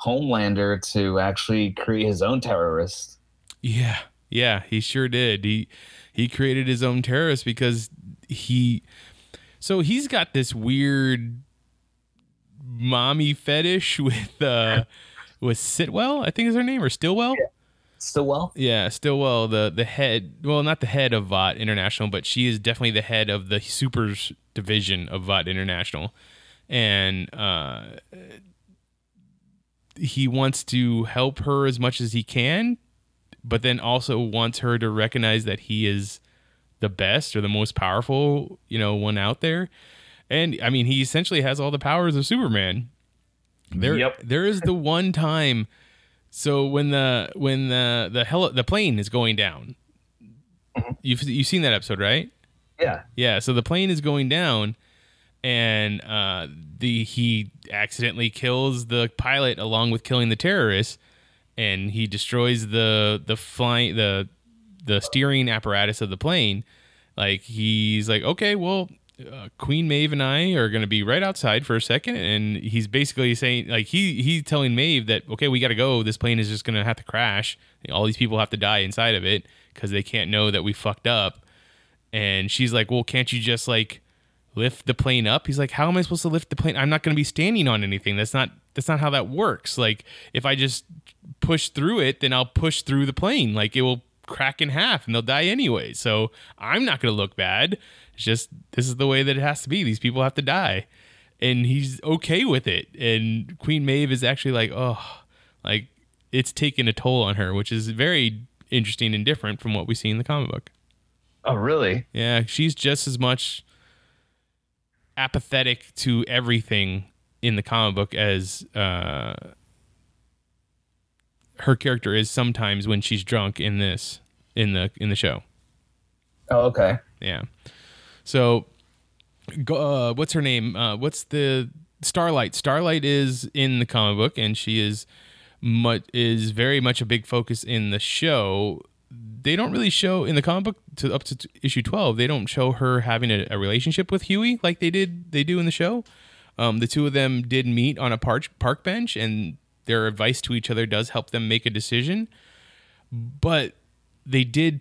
Homelander to actually create his own terrorist. Yeah, yeah, he sure did. He he created his own terrorist because he so he's got this weird mommy fetish with uh with Sitwell, I think is her name, or Stillwell. Stillwell? Yeah, Stillwell, the the head well, not the head of Vought International, but she is definitely the head of the supers division of Vought International. And uh he wants to help her as much as he can, but then also wants her to recognize that he is the best or the most powerful, you know, one out there. And I mean, he essentially has all the powers of Superman. There, Yep. there is the one time. So when the when the the hell the plane is going down, mm-hmm. you've you've seen that episode, right? Yeah. Yeah, so the plane is going down, and uh, the he accidentally kills the pilot along with killing the terrorists, and he destroys the the flying the the steering apparatus of the plane. Like he's like, okay, well, uh, Queen Maeve and I are going to be right outside for a second, and he's basically saying like he he's telling Maeve that okay, we got to go. This plane is just going to have to crash. All these people have to die inside of it because they can't know that we fucked up and she's like, "Well, can't you just like lift the plane up?" He's like, "How am I supposed to lift the plane? I'm not going to be standing on anything. That's not that's not how that works. Like if I just push through it, then I'll push through the plane. Like it will crack in half and they'll die anyway. So I'm not going to look bad." It's just this is the way that it has to be. These people have to die, and he's okay with it. And Queen Maeve is actually like, oh, like it's taken a toll on her, which is very interesting and different from what we see in the comic book. Oh, really? Yeah, she's just as much apathetic to everything in the comic book as uh, her character is sometimes when she's drunk in this in the in the show. Oh, okay. Yeah. So, uh, what's her name? Uh, what's the Starlight? Starlight is in the comic book, and she is much is very much a big focus in the show. They don't really show in the comic book to up to t- issue twelve. They don't show her having a, a relationship with Huey like they did. They do in the show. Um, the two of them did meet on a park park bench, and their advice to each other does help them make a decision. But they did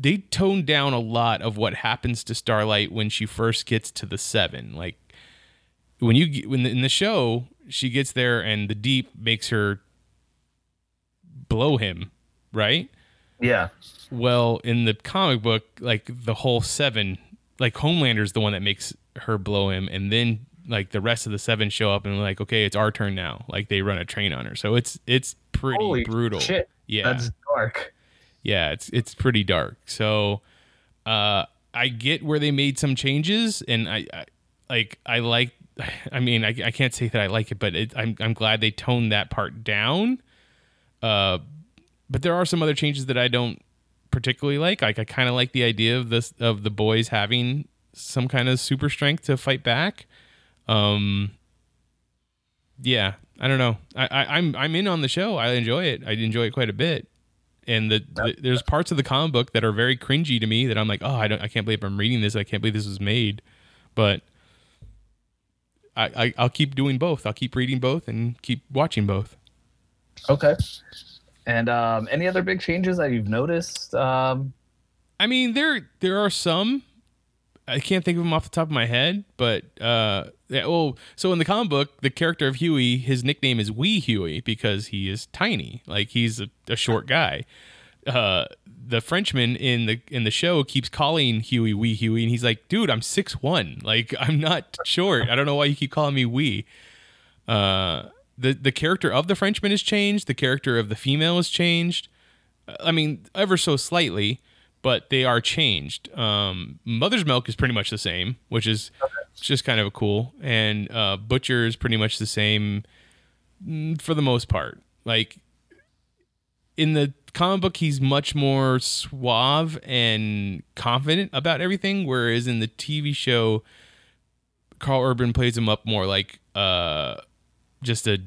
they toned down a lot of what happens to Starlight when she first gets to the seven. Like when you when in the show she gets there and the deep makes her blow him, right? Yeah. Well, in the comic book, like the whole seven, like Homelander's the one that makes her blow him, and then like the rest of the seven show up and like, okay, it's our turn now. Like they run a train on her, so it's it's pretty Holy brutal. shit. Yeah, That's dark. yeah, it's it's pretty dark. So, uh, I get where they made some changes, and I, I like I like. I mean, I, I can't say that I like it, but it, I'm I'm glad they toned that part down. Uh, but there are some other changes that I don't particularly like. Like I kind of like the idea of this of the boys having some kind of super strength to fight back. Um, yeah, I don't know. I, I I'm I'm in on the show. I enjoy it. I enjoy it quite a bit. And the, the there's parts of the comic book that are very cringy to me that I'm like, oh, I don't, I can't believe I'm reading this. I can't believe this was made. But I, I I'll keep doing both. I'll keep reading both and keep watching both. Okay. And um, any other big changes that you've noticed? Um, I mean, there there are some. I can't think of them off the top of my head, but uh, yeah, well, so in the comic book, the character of Huey, his nickname is Wee Huey because he is tiny, like he's a, a short guy. Uh, the Frenchman in the in the show keeps calling Huey Wee Huey, and he's like, "Dude, I'm six one. Like I'm not short. I don't know why you keep calling me Wee." Uh, the the character of the Frenchman has changed. The character of the female has changed. I mean, ever so slightly, but they are changed. Um, Mother's Milk is pretty much the same, which is just kind of cool. And uh, Butcher is pretty much the same mm, for the most part. Like in the comic book, he's much more suave and confident about everything, whereas in the TV show, Karl Urban plays him up more like uh, just a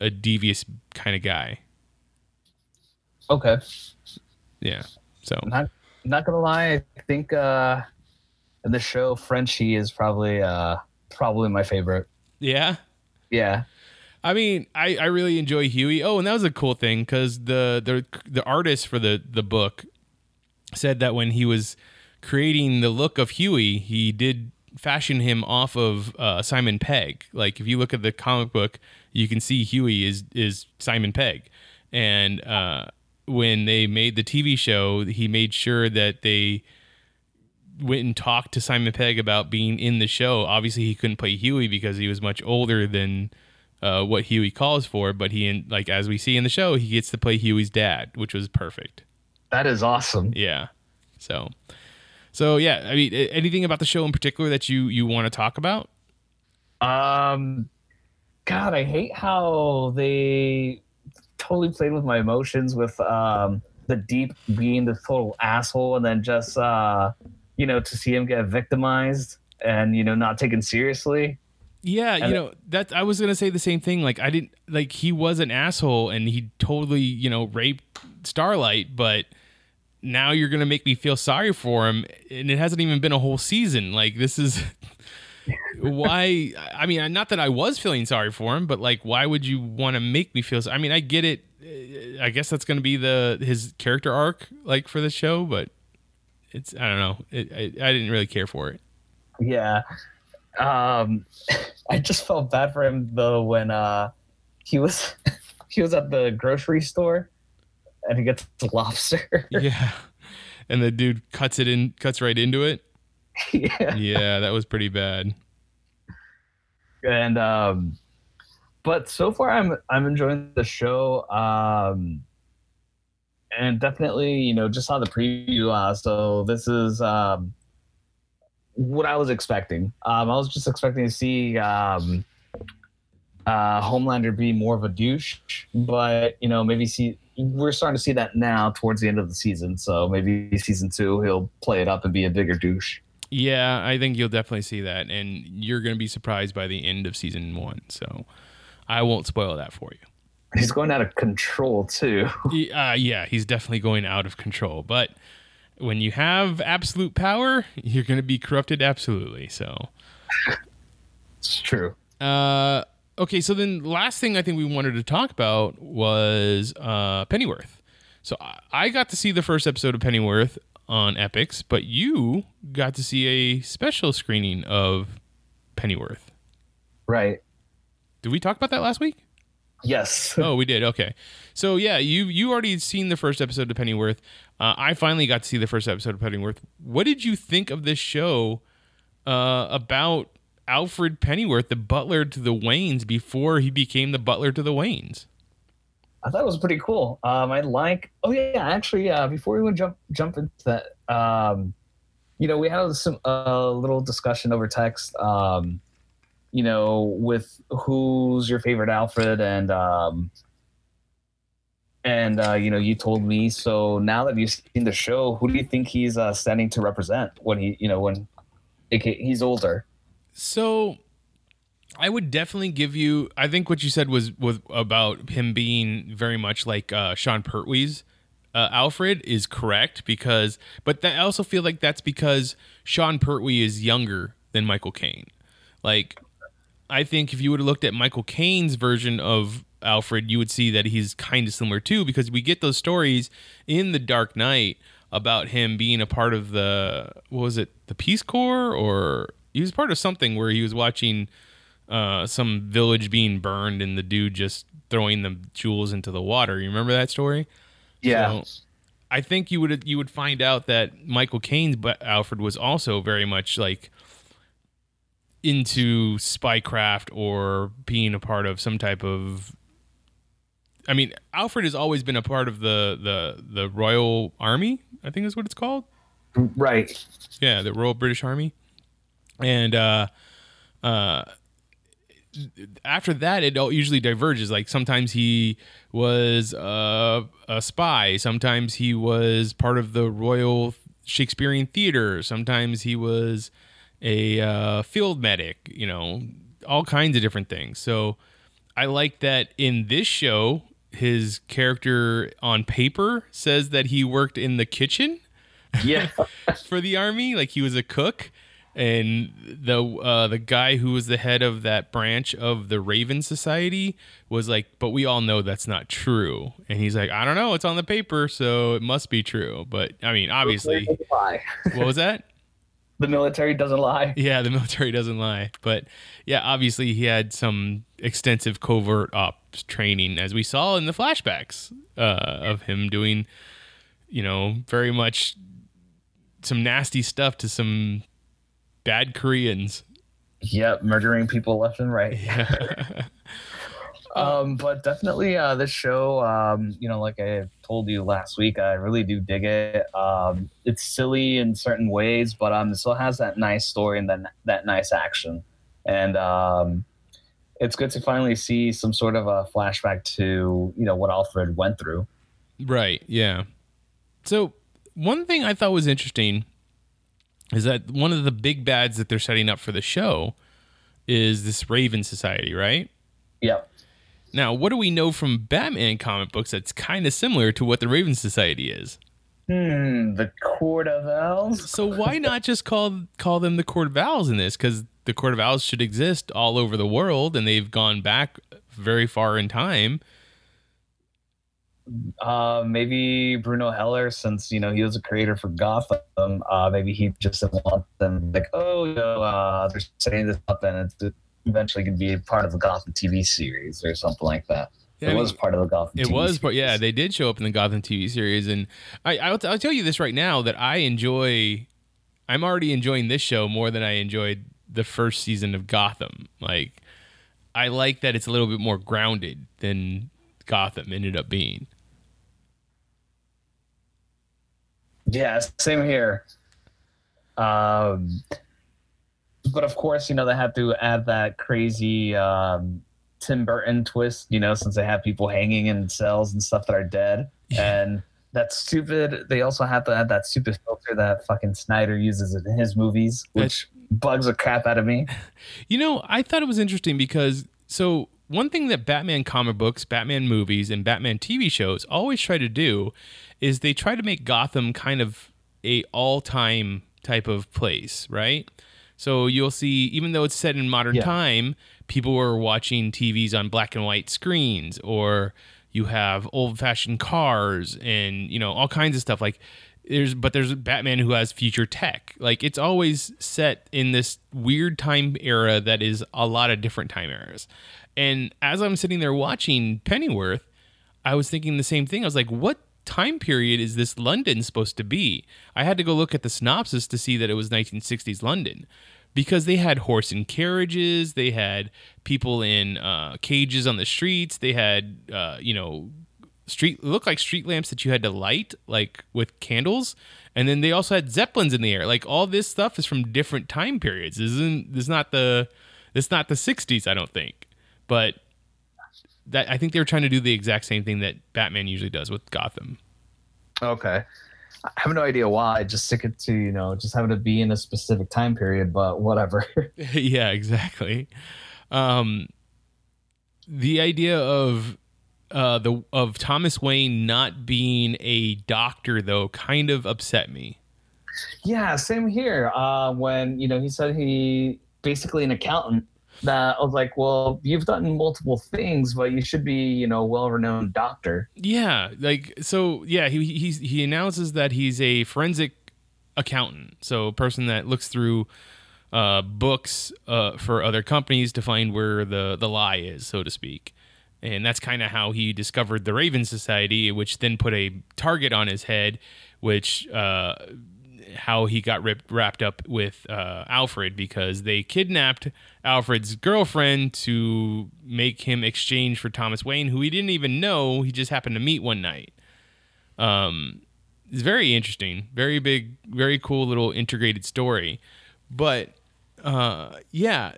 a devious kind of guy. okay. Yeah. So Not not gonna lie, I think uh, in the show Frenchie is probably uh, probably my favorite. yeah. Yeah. I mean, I, I really enjoy Huey. Oh, and that was a cool thing because the, the the artist for the the book said that when he was creating the look of Huey, he did fashion him off of uh, Simon Pegg. Like if you look at the comic book, you can see Huey is is Simon Pegg, and uh, when they made the TV show, he made sure that they went and talked to Simon Pegg about being in the show. Obviously, he couldn't play Huey because he was much older than uh, what Huey calls for. But he, and like as we see in the show, he gets to play Huey's dad, which was perfect. That is awesome. Yeah. So, so yeah. I mean, anything about the show in particular that you you want to talk about? Um, God, I hate how they totally played with my emotions with um the deep being the total asshole, and then just uh, you know, to see him get victimized and you know not taken seriously. Yeah, you know that I was gonna say the same thing. Like I didn't like he was an asshole and he totally you know raped Starlight, but now you're gonna make me feel sorry for him, and it hasn't even been a whole season. Like this is why. I mean, not that I was feeling sorry for him, but like, why would you want to make me feel? I mean, I get it. I guess that's gonna be the his character arc, like for the show, but it's I don't know. It, I I didn't really care for it. Yeah. Um I just felt bad for him though when uh he was he was at the grocery store and he gets the lobster. yeah. And the dude cuts it in, cuts right into it. yeah. Yeah, that was pretty bad. And um, but so far I'm I'm enjoying the show. Um, and definitely, you know, just saw the preview. Uh, so this is um, what I was expecting. Um, I was just expecting to see um, uh, Homelander be more of a douche, but you know, maybe see we're starting to see that now towards the end of the season. So maybe season two he'll play it up and be a bigger douche. Yeah, I think you'll definitely see that, and you're going to be surprised by the end of season one. So I won't spoil that for you. He's going out of control too. uh, yeah, he's definitely going out of control. But when you have absolute power, you're going to be corrupted absolutely. So it's true. Uh, okay, so then last thing I think we wanted to talk about was uh, Pennyworth. So I- got to see the first episode of Pennyworth on Epix, but you got to see a special screening of Pennyworth. Right. Did we talk about that last week? Yes. oh, we did. Okay. So yeah, you you already seen the first episode of Pennyworth. Uh, I finally got to see the first episode of Pennyworth. What did you think of this show uh, about Alfred Pennyworth, the butler to the Waynes, before he became the butler to the Waynes? I thought it was pretty cool. Um, I like. Oh yeah, actually, uh, before we would jump jump into that, um, you know, we had some a uh, little discussion over text. Um, you know, with who's your favorite Alfred, and um, and uh, you know, you told me. So now that you've seen the show, who do you think he's uh, standing to represent when he, you know, when he's older? So I would definitely give you. I think what you said was was about him being very much like uh, Sean Pertwee's uh, Alfred is correct because, but that, I also feel like that's because Sean Pertwee is younger than Michael Caine. Like, I think if you would have looked at Michael Caine's version of Alfred, you would see that he's kind of similar too because we get those stories in The Dark Knight about him being a part of the what was it the Peace Corps or he was part of something where he was watching uh, some village being burned and the dude just throwing the jewels into the water. You remember that story? Yeah. So, I think you would you would find out that Michael Caine's Alfred was also very much like into spycraft or being a part of some type of I mean, Alfred has always been a part of the the the Royal Army, I think is what it's called. Right. Yeah, the Royal British Army. And uh uh after that it usually diverges. Like sometimes he was uh, a spy. Sometimes he was part of the royal shakespearean theater. Sometimes he was a uh, field medic you know all kinds of different things. So i like that in this show his character on paper says that he worked in the kitchen yeah. for the army. Like he was a cook and the uh, the guy who was the head of that branch of the Raven Society was like, "But we all know that's not true." And he's like, "I don't know, it's on the paper, so it must be true." But I mean, obviously, what was that? The military doesn't lie. Yeah, the military doesn't lie. But yeah, obviously, he had some extensive covert ops training, as we saw in the flashbacks uh, of him doing, you know, very much some nasty stuff to some bad Koreans. Yep, murdering people left and right. Yeah. um, but definitely uh, this show, um, you know, like I told you last week, I really do dig it. Um, it's silly in certain ways, but um, it still has that nice story and that that nice action, and um, it's good to finally see some sort of a flashback to you know what Alfred went through. Right. Yeah. So one thing I thought was interesting is that one of the big bads that they're setting up for the show is this Raven Society, right? Yep. Now, what do we know from Batman comic books that's kind of similar to what the Raven Society is? Hmm, the Court of Owls. So why not just call call them the Court of Owls in this? Because the Court of Owls should exist all over the world, and they've gone back very far in time. Uh, maybe Bruno Heller, since you know he was a creator for Gotham, uh, maybe he just didn't want them like, oh, you know, uh, they're setting this up, and it's eventually going to be part of the Gotham TV series or something like that. Yeah, it I mean, was part of the Gotham. It TV was, but yeah, they did show up in the Gotham TV series, and I, I'll, I'll tell you this right now that I enjoy I'm already enjoying this show more than I enjoyed the first season of Gotham. Like, I like that it's a little bit more grounded than Gotham ended up being. Yeah, same here. Um, but of course, you know they have to add that crazy um, Tim Burton twist. You know, since they have people hanging in cells and stuff that are dead, and that's stupid. They also have to add that stupid filter that fucking Snyder uses in his movies, which bugs the crap out of me. You know, I thought it was interesting because so one thing that Batman comic books, Batman movies, and Batman TV shows always try to do is they try to make Gotham kind of a all-time type of place, right? So you'll see, even though it's set in modern Yeah. time, people are watching TVs on black and white screens, or you have old-fashioned cars, and you know all kinds of stuff. Like there's, but there's Batman who has future tech. Like it's always set in this weird time era that is a lot of different time eras. And as I'm sitting there watching Pennyworth, I was thinking the same thing. I was like, what time period is this London supposed to be? I had to go look at the synopsis to see that it was 1960s London. Because they had horse and carriages, they had people in uh, cages on the streets, they had, uh, you know, street it looked like street lamps that you had to light like with candles. And then they also had zeppelins in the air. Like all this stuff is from different time periods. This isn't this is not the this is not the 60s i don't think. But that i think they were trying to do the exact same thing that batman usually does with gotham Okay. I have no idea why. Just stick it to, you know, just having to be in a specific time period, but whatever. yeah exactly um the idea of uh the of thomas wayne not being a doctor though kind of upset me yeah, same here. Uh, when, you know, he said he basically an accountant that I was like, well, you've done multiple things, but you should be, you know, well-renowned doctor. Yeah, like so. Yeah, he he he announces that he's a forensic accountant, so a person that looks through uh, books uh, for other companies to find where the the lie is, so to speak. And that's kind of how he discovered the Raven Society, which then put a target on his head, which uh, how he got ripped, wrapped up with uh, Alfred because they kidnapped Alfred's girlfriend to make him exchange for Thomas Wayne, who he didn't even know. He just happened to meet one night. Um, it's very interesting, very big, very cool little integrated story. But uh, yeah,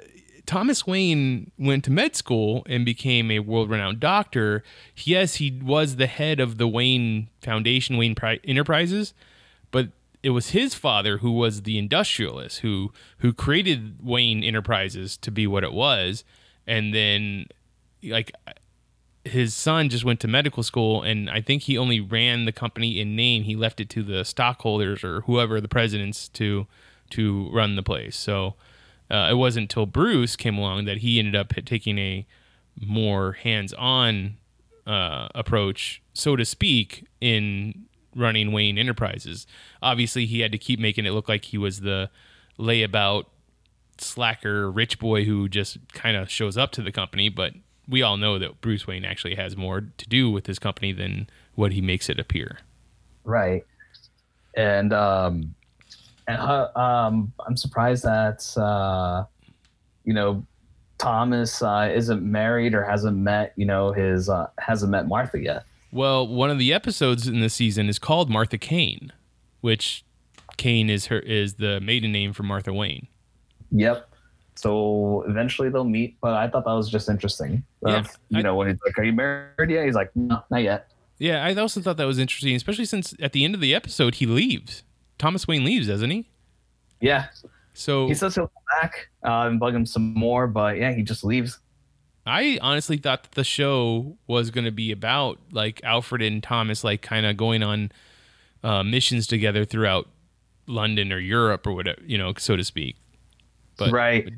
Thomas Wayne went to med school and became a world-renowned doctor. Yes, he was the head of the Wayne Foundation, Wayne Pri- Enterprises, it was his father who was the industrialist who who created Wayne Enterprises to be what it was, and then like his son just went to medical school and I think he only ran the company in name. He left it to the stockholders or whoever the presidents to to run the place. So uh, it wasn't until Bruce came along that he ended up taking a more hands-on uh, approach, so to speak, in running Wayne Enterprises. Obviously, he had to keep making it look like he was the layabout slacker rich boy who just kind of shows up to the company, but we all know that Bruce Wayne actually has more to do with his company than what he makes it appear. Right. And um and uh, um I'm surprised that uh you know Thomas uh, isn't married or hasn't met, you know, his uh, hasn't met Martha yet. Well, one of the episodes in this season is called Martha Kane, which Kane is her is the maiden name for Martha Wayne. Yep. So eventually they'll meet, but I thought that was just interesting. Yeah, you know, when he's like, "Are you married yet?" He's like, "No, not yet." Yeah, I also thought that was interesting, especially since at the end of the episode he leaves. Thomas Wayne leaves, doesn't he? Yeah. So He says he'll come back uh, and bug him some more, but yeah, he just leaves. I honestly thought that the show was going to be about like Alfred and Thomas, like kind of going on uh, missions together throughout London or Europe or whatever, you know, so to speak. But Right.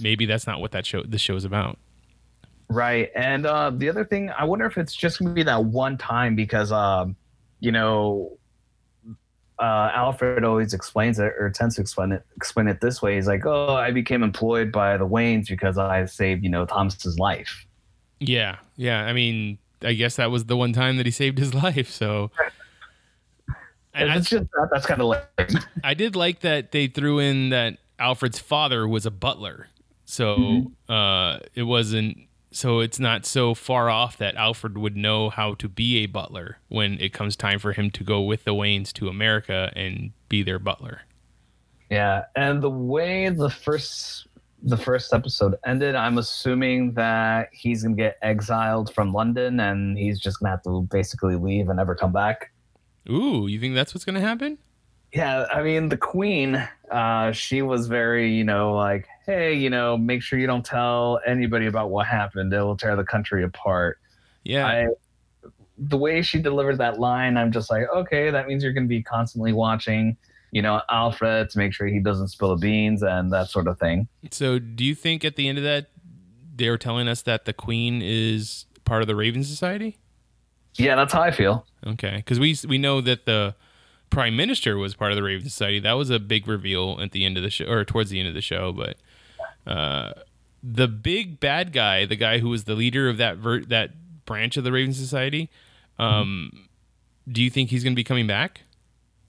maybe that's not what that show the show is about. Right. And uh, the other thing, I wonder if it's just going to be that one time because, um, you know, uh, Alfred always explains it or tends to explain it explain it this way. He's like, "Oh, I became employed by the Waynes because I saved, you know, Thomas's life." Yeah, yeah. I mean, I guess that was the one time that he saved his life. So, And it's just that, that's kind of like I did like that they threw in that Alfred's father was a butler, so Mm-hmm. uh, it wasn't. So it's not so far off that Alfred would know how to be a butler when it comes time for him to go with the Waynes to America and be their butler. Yeah, and the way the first the first episode ended, I'm assuming that he's gonna get exiled from London and he's just gonna have to basically leave and never come back. Ooh, you think that's what's gonna happen? Yeah, I mean the queen, uh, she was very, you know, like, hey, you know, make sure you don't tell anybody about what happened. It will tear the country apart. Yeah. I, the way she delivered that line, I'm just like, okay, that means you're going to be constantly watching, you know, Alfred to make sure he doesn't spill the beans and that sort of thing. So, do you think at the end of that, they're telling us that the Queen is part of the Raven Society? Yeah, that's how I feel. Okay, because we we know that the Prime Minister was part of the Raven Society. That was a big reveal at the end of the show, or towards the end of the show. But uh, the big bad guy, the guy who was the leader of that ver- that branch of the Raven Society, um, do you think he's going to be coming back?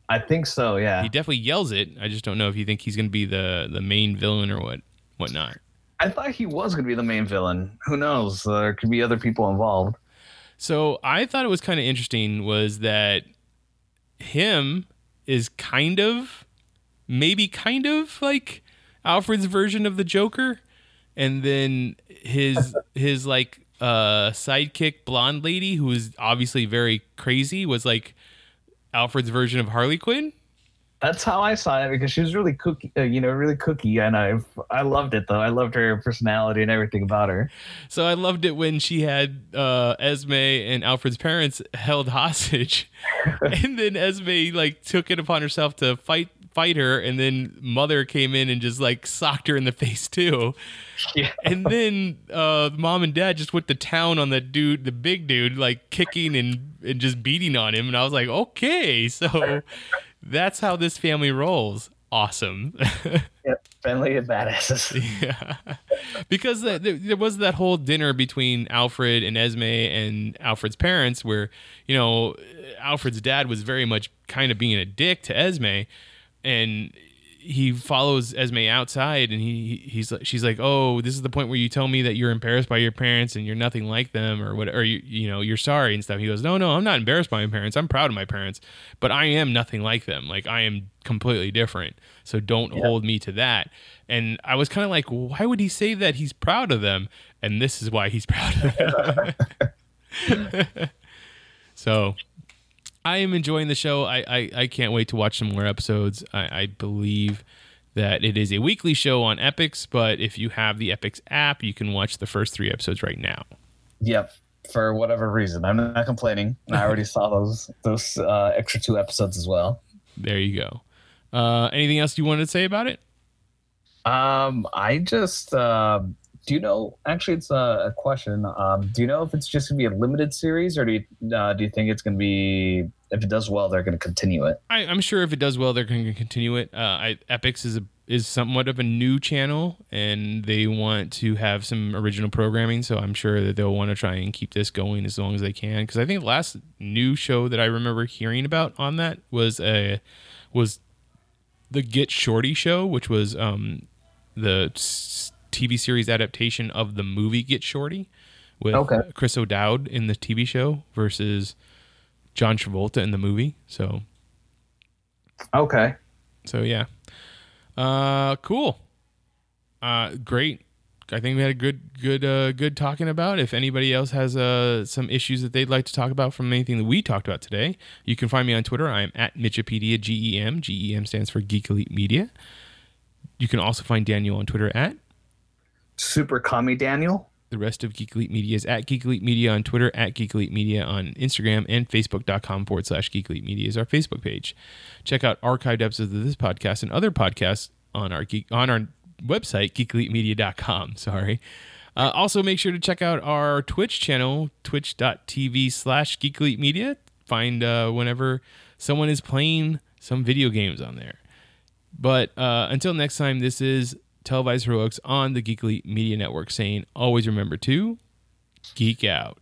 I think so. Yeah, He definitely yells it. I just don't know if you think he's going to be the the main villain or what whatnot. I thought he was going to be the main villain. Who knows? There could be other people involved. So I thought it was kind of interesting was that him is kind of maybe kind of like Alfred's version of the Joker and then his his like uh sidekick blonde lady who is obviously very crazy was like Alfred's version of Harley Quinn. That's how I saw it because she was really cookie, uh, you know, really cookie, and I I loved it though. I loved her personality and everything about her. So I loved it when she had uh, Esme and Alfred's parents held hostage, and then Esme like took it upon herself to fight fight her, and then Mother came in and just like socked her in the face too. Yeah. And then uh, mom and dad just went to town on the dude, the big dude, like kicking and, and just beating on him. And I was like, okay, so that's how this family rolls. Awesome. Yep, family of badasses. yeah. Because the, there, there was that whole dinner between Alfred and Esme and Alfred's parents where, you know, Alfred's dad was very much kind of being a dick to Esme and he follows Esme outside and he he's like she's like, "Oh, this is the point where you tell me that you're embarrassed by your parents and you're nothing like them or what or you you know, you're sorry and stuff." He goes, "No, no, I'm not embarrassed by my parents. I'm proud of my parents, but I am nothing like them. Like I am completely different. So don't hold me to that." And I was kind of like, "Why would he say that he's proud of them?" And this is why he's proud of them. so I am enjoying the show. I, I, I can't wait to watch some more episodes. I, I believe that it is a weekly show on Epix, but if you have the Epix app, you can watch the first three episodes right now. Yep. For whatever reason, I'm not complaining. I already saw those those uh, extra two episodes as well. There you go. Uh, anything else you wanted to say about it? Um, I just uh, do you know? Actually, it's a, question. Um, do you know if it's just gonna be a limited series, or do you uh, do you think it's gonna be if it does well, they're gonna continue it? I, I'm sure if it does well, they're going to continue it. Uh, I, Epix is a, is somewhat of a new channel, and they want to have some original programming. So I'm sure that they'll want to try and keep this going as long as they can. Because I think the last new show that I remember hearing about on that was a was the Get Shorty show, which was um, the TV series adaptation of the movie Get Shorty with Okay. Chris O'Dowd in the TV show versus John Travolta in the movie. So Okay. so yeah. Uh cool. Uh great. I think we had a good good uh good talking about. If anybody else has uh some issues that they'd like to talk about from anything that we talked about today, you can find me on Twitter. I am at Mitchipedia G E M. G E M stands for Geek Elite Media. You can also find Daniel on Twitter at Super Commie Daniel. the rest of Geek Media is at Geek Media on Twitter, at Geek Media on Instagram, and Facebook.com forward slash Geek Media is our Facebook page. Check out archived episodes of this podcast and other podcasts on our geek on our website, geekelitemedia.com. Sorry. Uh, also, make sure to check out our Twitch channel, twitch.tv slash Geek Media. Find uh, whenever someone is playing some video games on there. But uh, until next time, this is Televised Heroics on the Geekly Media Network saying always remember to geek out.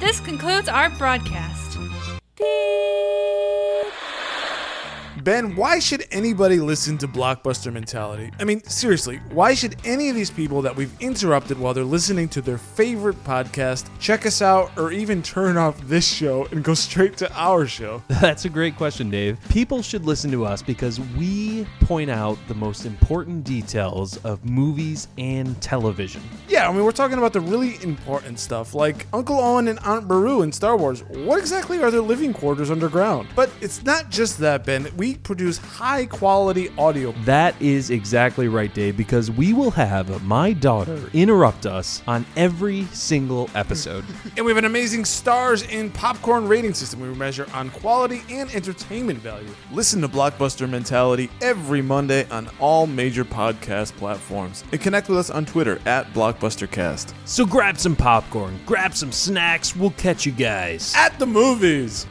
This concludes our broadcast. Ben, why should anybody listen to Blockbuster Mentality? I mean, seriously, why should any of these people that we've interrupted while they're listening to their favorite podcast check us out or even turn off this show and go straight to our show? That's a great question, Dave. People should listen to us because we point out the most important details of movies and television. Yeah, I mean, we're talking about the really important stuff like Uncle Owen and Aunt Beru in Star Wars. What exactly are their living quarters underground? But it's not just that, Ben. We produce high quality audio. That is exactly right, Dave, because we will have my daughter interrupt us on every single episode. and we have an amazing stars in popcorn rating system we measure on quality and entertainment value. Listen to Blockbuster Mentality every Monday on all major podcast platforms. And connect with us on Twitter at BlockbusterCast. So grab some popcorn, grab some snacks, we'll catch you guys at the movies.